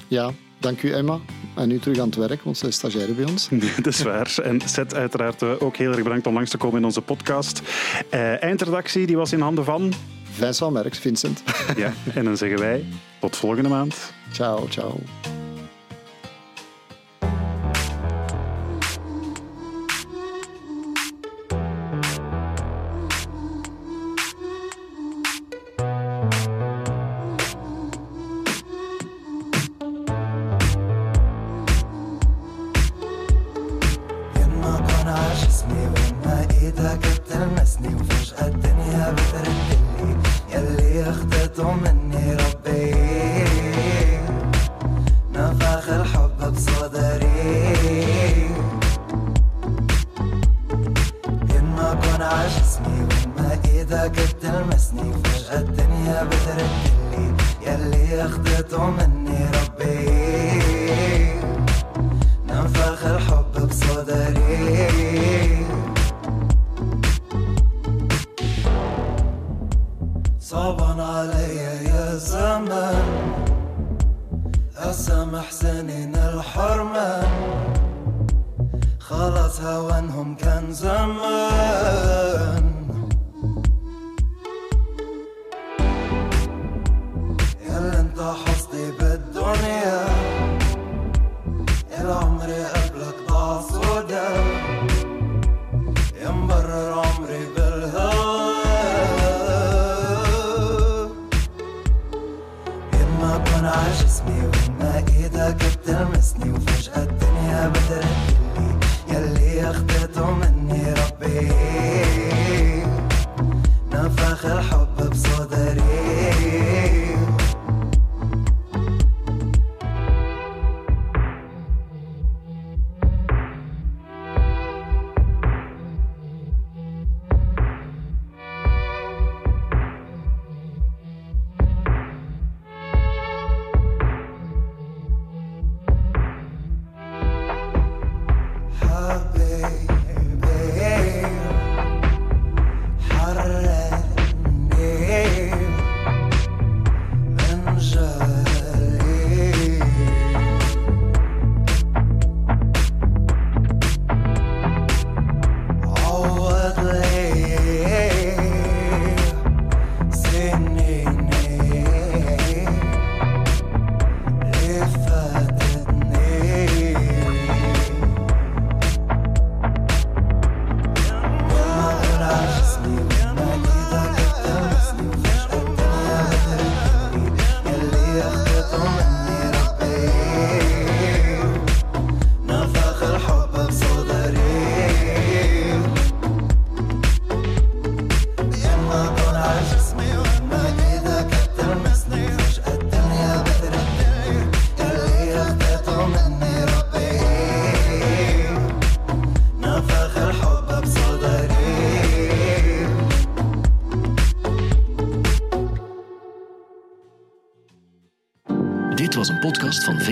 Ja, dank u Emma. En nu terug aan het werk, want ze is stagiaire bij ons. Dat is waar. En Seth uiteraard eh, ook heel erg bedankt om langs te komen in onze podcast. Eh, eindredactie die was in handen van... Vincent Merks, Vincent. Ja, en dan zeggen wij tot volgende maand. Ciao, ciao.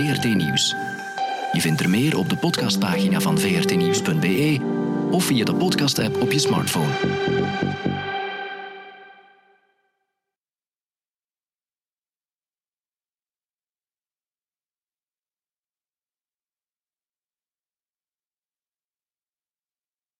VRT Nieuws. Je vindt er meer op de podcastpagina van vrtnieuws.be of via de podcast-app op je smartphone.